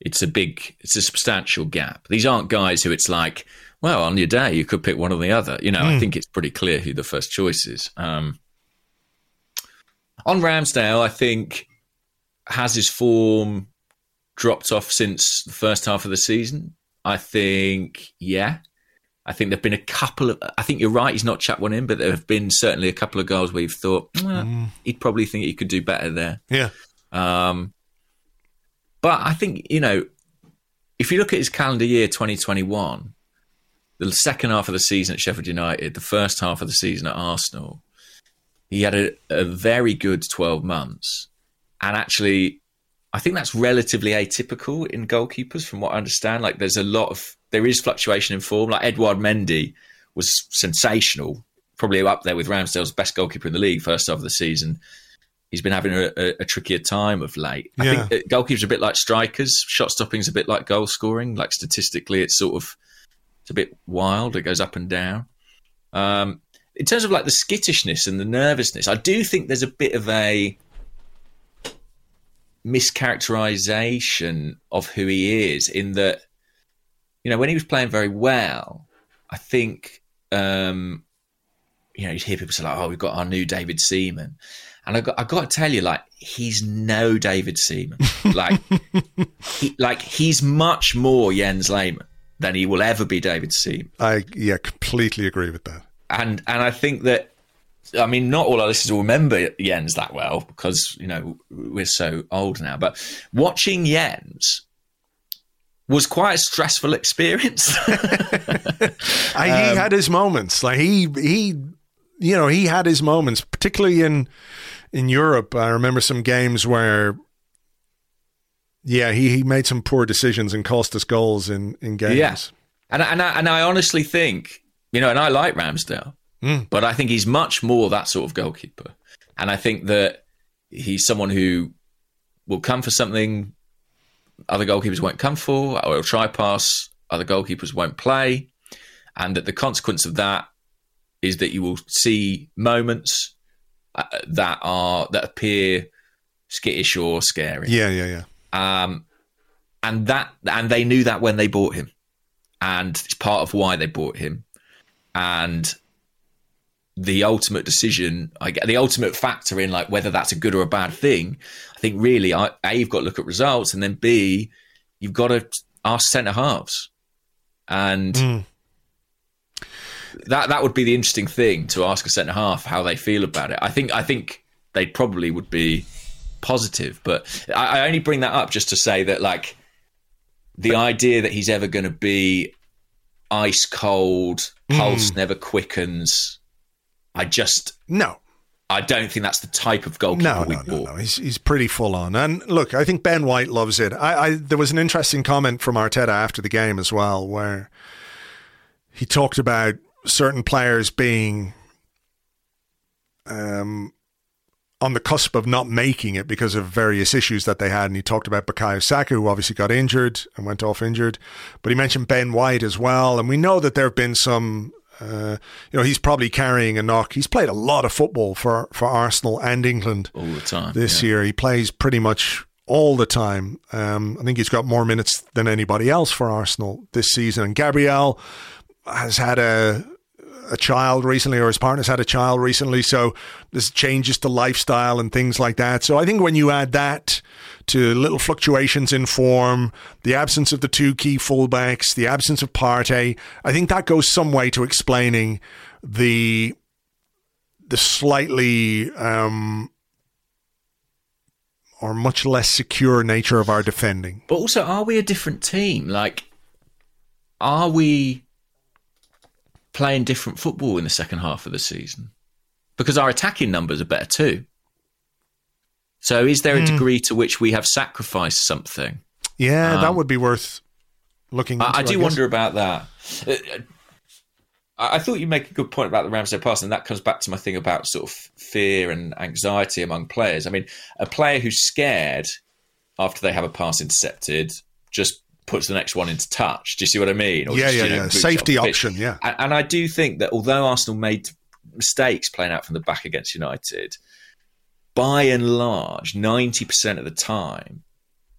it's a big, it's a substantial gap. These aren't guys who it's like, well, on your day you could pick one or the other. You know, I think it's pretty clear who the first choice is. Um, on Ramsdale, I think has his form dropped off since the first half of the season. I think, yeah. I think there've been a couple of. I think you're right. He's not chucked one in, but there have been certainly a couple of goals where you've thought "Well, he'd probably think he could do better there. Yeah. Um, but I think, you know, if you look at his calendar year 2021, the second half of the season at Sheffield United, the first half of the season at Arsenal, he had a, a very good 12 months. And actually, I think that's relatively atypical in goalkeepers, from what I understand. Like, there's a lot of, there is fluctuation in form. Like, Edouard Mendy was sensational, probably up there with Ramsdale's best goalkeeper in the league, first half of the season he's been having a, a, a trickier time of late. I Yeah. think uh, goalkeepers are a bit like strikers. Shot stopping's a bit like goal scoring. Like statistically, it's sort of it's a bit wild. It goes up and down. Um, in terms of like the skittishness and the nervousness, I do think there's a bit of a mischaracterization of who he is in that you know when he was playing very well i think um you know you'd hear people say like oh we've got our new david seaman. And i got, I got to tell you like he's no david seaman. Like he, like he's much more jens lehmann than he will ever be david seaman. I yeah, completely agree with that. and and I think that I mean not all our listeners will remember Jens that well because you know we're so old now. But watching Jens was quite a stressful experience. Um, he had his moments. Like he he you know, he had his moments, particularly in in Europe. I remember some games where yeah, he, he made some poor decisions and cost us goals in, in games. Yeah. and and I, and I honestly think you know, and I like Ramsdale, but I think he's much more that sort of goalkeeper, and I think that he's someone who will come for something other goalkeepers won't come for, or he'll try pass other goalkeepers won't play, and that the consequence of that is that you will see moments uh, that are that appear skittish or scary. Yeah, yeah, yeah. Um, and that and they knew that when they bought him, and it's part of why they bought him. And the ultimate decision, I get the ultimate factor in like whether that's a good or a bad thing. I think really, I, a you've got to look at results, and then b you've got to ask centre halves, and hmm. that that would be the interesting thing to ask a centre half how they feel about it. I think I think they probably would be positive, but I, I only bring that up just to say that like the idea that he's ever going to be ice cold, pulse hmm. never quickens. I just No. I don't think that's the type of goalkeeper No, we no, no, no. He's he's pretty full on. And look, I think Ben White loves it. I, I there was an interesting comment from Arteta after the game as well, where he talked about certain players being um on the cusp of not making it because of various issues that they had. And he talked about Bukayo Saka, who obviously got injured and went off injured. But he mentioned Ben White as well. And we know that there have been some, uh, you know, he's probably carrying a knock. He's played a lot of football for, for Arsenal and England all the time. this yeah. year. He plays pretty much all the time. Um, I think he's got more minutes than anybody else for Arsenal this season. And Gabriel has had a a child recently, or his partner's had a child recently. So this changes to lifestyle and things like that. So I think when you add that to little fluctuations in form, the absence of the two key fullbacks, the absence of Partey, I think that goes some way to explaining the the slightly um, or much less secure nature of our defending. But also, are we a different team? Like, are we playing different football in the second half of the season? Because our attacking numbers are better too. So, is there a degree to which we have sacrificed something? Yeah, that would be worth looking. Into, Um, I, I do guess. wonder about that. Uh, I, I thought you make a good point about the Ramsdale pass, and that comes back to my thing about sort of fear and anxiety among players. I mean, a player who's scared after they have a pass intercepted just puts the next one into touch. Do you see what I mean? Or Yeah, just, yeah, you know, yeah. Safety off the pitch. option, yeah. And, and I do think that although Arsenal made mistakes playing out from the back against United, by and large, ninety percent of the time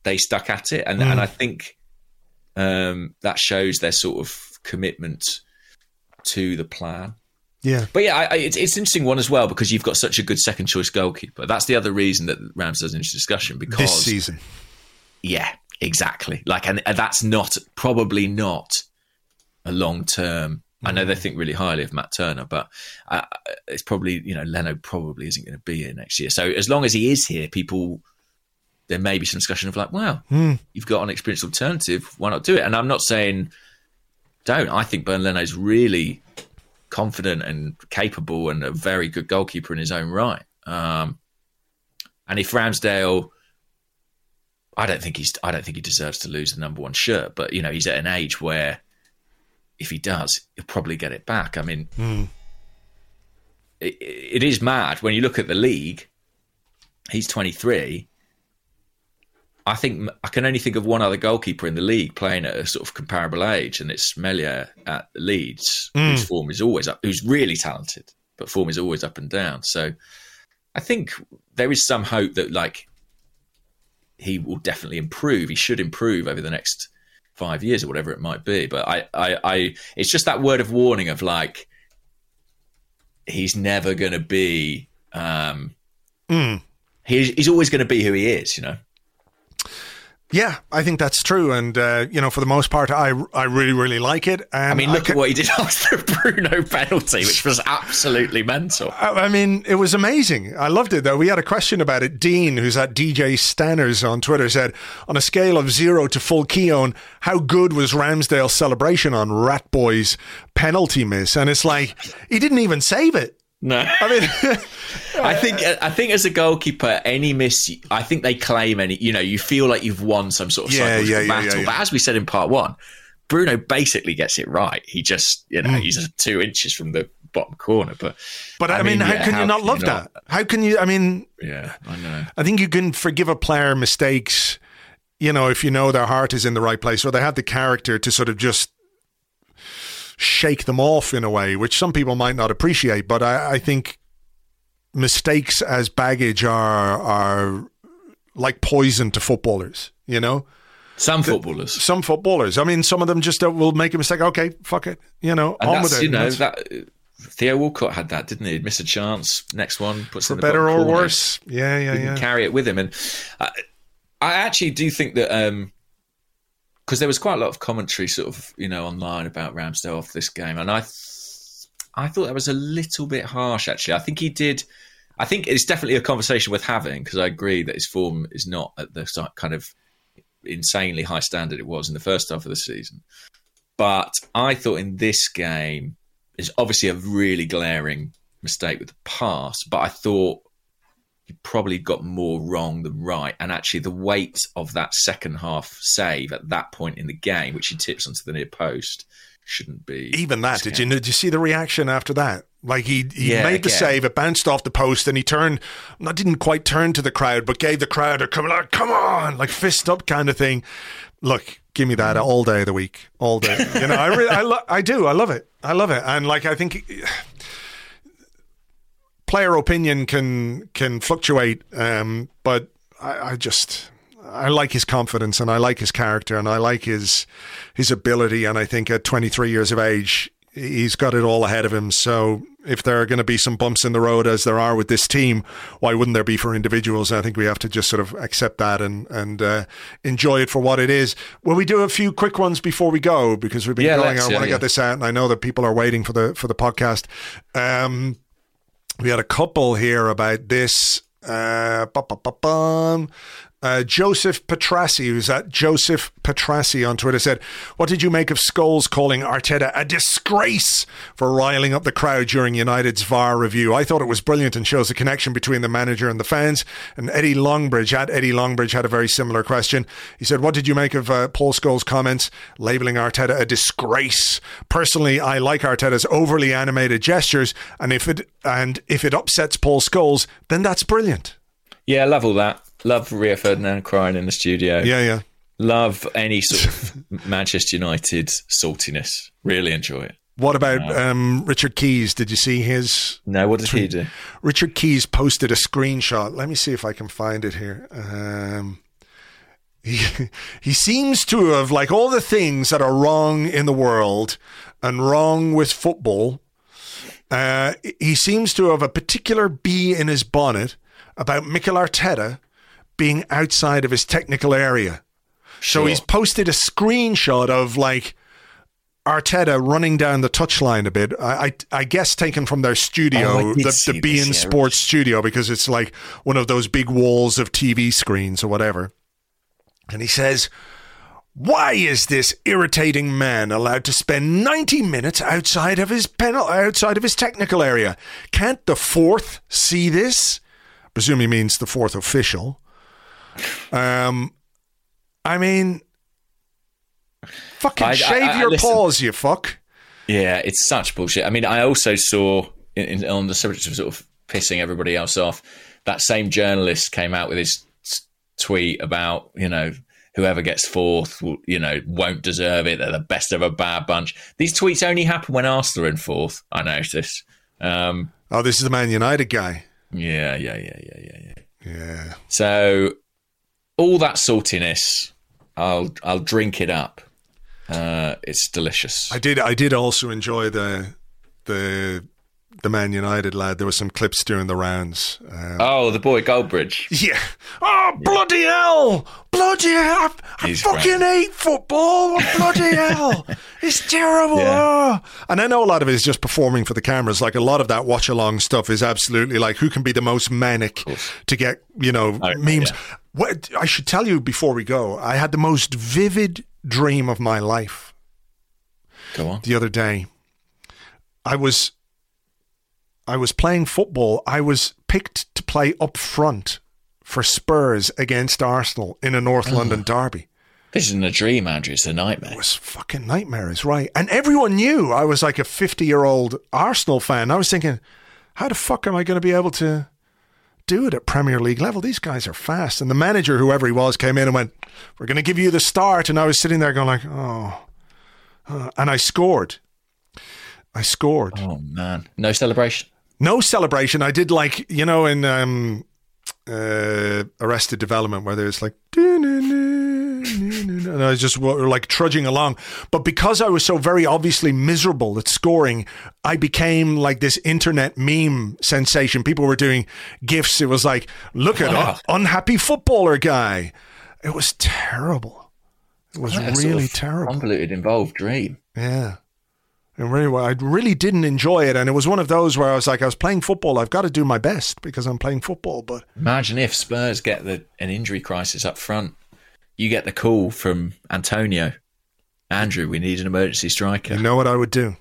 they stuck at it, and Mm. and I think um, that shows their sort of commitment to the plan. Yeah. But yeah, I, I, it's, it's an interesting one as well because you've got such a good second choice goalkeeper. That's the other reason that Rams does in this discussion because This season. yeah, exactly. Like, and, and that's not probably not a long term. I know they think really highly of Matt Turner, but uh, it's probably you know Leno probably isn't going to be here next year. So as long as he is here, people there may be some discussion of like, wow, you've got an experienced alternative. Why not do it? And I'm not saying don't. I think Bernd Leno's really confident and capable and a very good goalkeeper in his own right. Um, and if Ramsdale I don't think he's. I don't think he deserves to lose the number one shirt. But you know, he's at an age where, if he does, he'll probably get it back. I mean, hmm. it, it is mad when you look at the league. He's twenty three. I think I can only think of one other goalkeeper in the league playing at a sort of comparable age, and it's Meslier at Leeds, hmm. whose form is always up, who's really talented, but form is always up and down. So, I think there is some hope that like he will definitely improve. He should improve over the next five years or whatever it might be. But I, I, I it's just that word of warning of like he's never going to be. Um, He's he's always going to be who he is, you know. Yeah, I think that's true, and uh, you know, for the most part, I I really really like it. And I mean, look ca- at what he did after the Bruno penalty, which was absolutely mental. I I mean, it was amazing. I loved it, though. We had a question about it. Dean, who's at DJ Stanners on Twitter, said, on a scale of zero to full Keown, how good was Ramsdale's celebration on Rat Boy's penalty miss? And it's like, he didn't even save it. No, I mean, I think I think as a goalkeeper, any miss, I think they claim any. You know, you feel like you've won some sort of Yeah, psychological yeah, yeah, battle. yeah, But as we said in part one, Bruno basically gets it right. He just, you know, hmm. he's two inches from the bottom corner. But but I, mean, how yeah, can you not love not? that? How can you? I mean, Yeah, I know. I think you can forgive a player mistakes, you know, if you know their heart is in the right place or they have the character to sort of just shake them off in a way, which some people might not appreciate. But I, I think mistakes as baggage are are like poison to footballers, you know? Some footballers. Some footballers. I mean, some of them just will make a mistake. Okay, fuck it. You know, And on with it. you know, that Theo Walcott had that, didn't he? He'd miss a chance. Next one puts for in the better or corner. worse. Yeah, yeah, yeah. carry it with him. And I, I actually do think that um, because there was quite a lot of commentary, sort of, you know, online about Ramsdale off this game, and I, th- I thought that was a little bit harsh. Actually, I think he did. I think it's definitely a conversation worth having because I agree that his form is not at the kind of insanely high standard it was in the first half of the season. But I thought in this game is obviously a really glaring mistake with the pass, but I thought he probably got more wrong than right. And actually, the weight of that second half save at that point in the game, which he tips onto the near post, shouldn't be. Even that, did you did you see the reaction after that? Like he he Yeah, made the again. save, it bounced off the post, and he turned. Not didn't quite turn to the crowd, but gave the crowd a come on, come on, like fist up kind of thing. Look, give me that all day of the week, all day. You know, I really, I, lo- I do, I love it, I love it, and like I think player opinion can can fluctuate, um, but I, I just I like his confidence and I like his character and I like his his ability. And I think at 23 years of age, he's got it all ahead of him. So if there are going to be some bumps in the road as there are with this team, why wouldn't there be for individuals? I think we have to just sort of accept that and and uh, enjoy it for what it is. Will we do a few quick ones before we go because we've been Yeah, going? I yeah, want to yeah. get this out, and I know that people are waiting for the for the podcast. Um, we had a couple here about this. Uh, Uh, Joseph Petrassi, who's at Joseph Petrassi on Twitter, said, What did you make of Scholes calling Arteta a disgrace for riling up the crowd during United's VAR review? I thought it was brilliant and shows the connection between the manager and the fans. And Eddie Longbridge, at Eddie Longbridge, had a very similar question. He said, What did you make of uh, Paul Scholes' comments labeling Arteta a disgrace? Personally, I like Arteta's overly animated gestures, and if it and if it upsets Paul Scholes, then that's brilliant. Yeah, I love all that. Love Rio Ferdinand crying in the studio. Yeah, yeah. Love any sort of Manchester United saltiness. Really enjoy it. What about um, Richard Keys? Did you see his? No, what did he do? Richard Keys posted a screenshot. Let me see if I can find it here. Um, he, he seems to have, like all the things that are wrong in the world and wrong with football, uh, he seems to have a particular bee in his bonnet about Mikel Arteta being outside of his technical area. So he's posted a screenshot of like Arteta running down the touchline a bit. I, I, I guess taken from their Oh, studio, did the, the this, Bein yeah. Sports studio, because it's like one of those big walls of TV screens or whatever. And he says, "Why is this irritating man allowed to spend ninety minutes outside of his penal, outside of his technical area? Can't the fourth see this?" Presume he means the fourth official. Um, I mean, fucking I- I- shave I- your listen. paws, you fuck. Yeah, it's such bullshit. I mean, I also saw in, in, on the subject of sort of pissing everybody else off. That same journalist came out with his tweet about you know whoever gets fourth, you know, won't deserve it. They're the best of a bad bunch. These tweets only happen when Arsenal are in fourth. I noticed. Um, Oh, this is the Man United guy. yeah, yeah, yeah, yeah, yeah, yeah. Yeah. So all that saltiness, I'll I'll drink it up. Uh, it's delicious. I did. I did also enjoy the the the Man United lad. There were some clips during the rounds. Um, oh, the boy Goldbridge. yeah. Oh bloody hell! Bloody hell! I, I fucking hate football. Bloody hell! It's terrible. Yeah. Oh. And I know a lot of it is just performing for the cameras. Like a lot of that watch along stuff is absolutely like who can be the most manic to get you know Oh, memes. yeah. What I should tell you before we go, I had the most vivid dream of my life. Go on. the other day. I was I was playing football. I was picked to play up front for Spurs against Arsenal in a North London derby. This isn't a dream, Andrew. It's a nightmare. It was fucking nightmares, right? And everyone knew I was like a 50 year old Arsenal fan. I was thinking, how the fuck am I going to be able to do it at Premier League level? These guys are fast. And the manager, whoever he was, came in and went, "We're going to give you the start." And I was sitting there going like, "Oh," Uh, and I scored. I scored. Oh man, no celebration. No celebration. I did like you know in um, uh, Arrested Development where there's like and I was just like trudging along. But because I was so very obviously miserable at scoring, I became like this internet meme sensation. People were doing gifs. It was like, look at Wow. unhappy footballer guy. It was terrible. It was a sort really of terrible. Convoluted, involved dream. Yeah. And really, I really didn't enjoy it. And it was one of those where I was like, I was playing football. I've got to do my best because I'm playing football. But Imagine if Spurs get the an injury crisis up front. You get the call from Antonio. Andrew, we need an emergency striker. you know what I would do?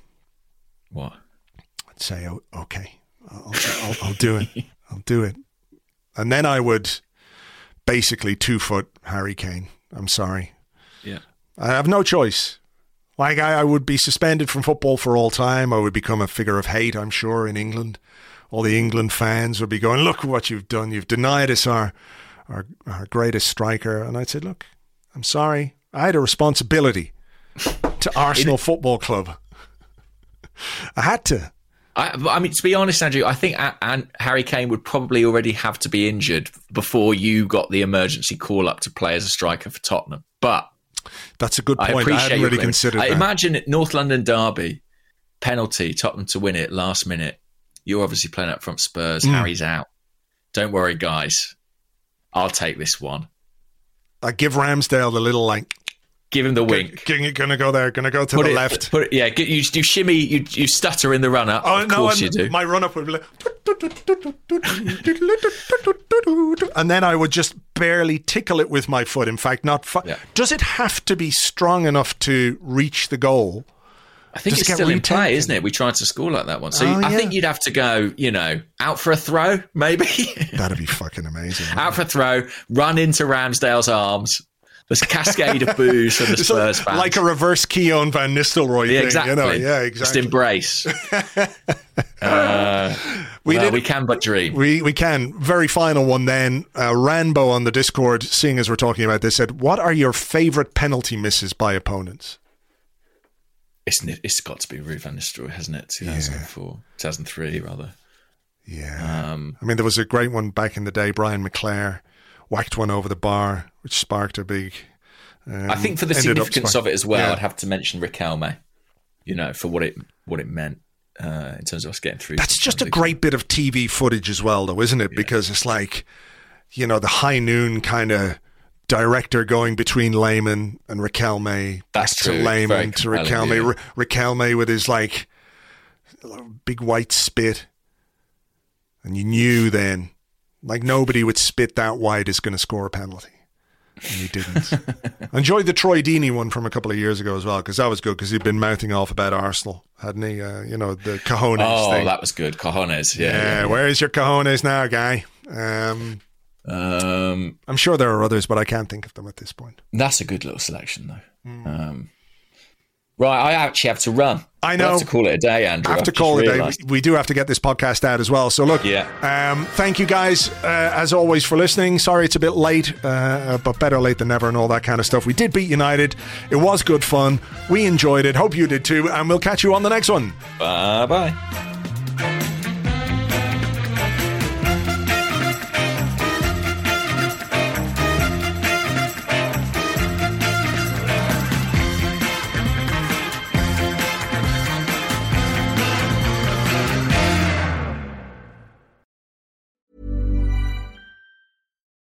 what? I'd say, oh, okay, I'll, I'll, I'll do it. I'll do it. And then I would basically two foot Harry Kane. I'm sorry. Yeah. I have no choice. Like I, I would be suspended from football for all time. I would become a figure of hate. I'm sure in England, all the England fans would be going, "Look what you've done! You've denied us our, our, our greatest striker." And I'd say, "Look, I'm sorry. I had a responsibility to Arsenal Football Club. I had to." I, I mean, to be honest, Andrew, I think a- and Harry Kane would probably already have to be injured before you got the emergency call up to play as a striker for Tottenham. But That's a good point. I, appreciate hadn't really considered I that. imagine North London derby penalty, Tottenham to win it last minute. You're obviously playing up front Spurs. Hmm. Harry's out. Don't worry, guys. I'll take this one. I give Ramsdale the little like, Give him the wink. g- gonna go there, gonna go to Put the it, left. Put it, yeah, get, you, you shimmy, you, you stutter in the run up. Oh of no! course you do. My run up would be like, and then I would just barely tickle it with my foot. In fact, not. Fu- Yeah. Does it have to be strong enough to reach the goal? I think it's still in play, isn't it? We tried to score like that one. So Oh, I yeah. think you'd have to go, you know, out for a throw, maybe. That'd be fucking amazing. out for a throw, run into Ramsdale's arms. There's a cascade of boos from the Spurs fans. like a reverse Keown Van Nistelrooy yeah, thing, exactly. you know? Yeah, Just embrace. But We well, did. we can but dream. We we can. Very final one then. Uh, Ranbo on the Discord, seeing as we're talking about this, said, "What are your favorite penalty misses by opponents?" It's, it's got to be Ruud van Nistelrooy, hasn't it? 2004, 2003, rather. Yeah. Um, I mean, there was a great one back in the day. Brian McClair whacked one over the bar, which sparked a big. Um, I think for the significance spark- of it as well, Yeah. I'd have to mention Riquelme. You know, for what it what it meant uh, in terms of us getting through. That's just a great bit of TV footage as well, though, isn't it? Because it's like, you know, the high noon kind of director going between Lehmann and Riquelme, That's back true. to Lehmann to compelling, Riquelme, yeah. Ri- Riquelme with his like big white spit, and you knew then, like nobody would spit that wide is going to score a penalty. And he didn't. Enjoyed the Troy Deeney one from a couple of years ago as well because that was good because he'd been mouthing off about Arsenal, hadn't he? Uh, you know the cojones Oh, thing. that was good. Cojones. Yeah, Yeah. yeah, where's your cojones now, guy? Um. Um, I'm sure there are others, but I can't think of them at this point. that's a good little selection, though. Hmm. Um, right, I actually have to run. I We'll know. have to call it a day, Andrew. I have to call it. a day. We, we do have to get this podcast out as well. So look, Yeah. Um, thank you guys uh, as always for listening. Sorry it's a bit late, uh, but better late than never, and all that kind of stuff. We did beat United. It was good fun. We enjoyed it. Hope you did too, and we'll catch you on the next one. Bye bye.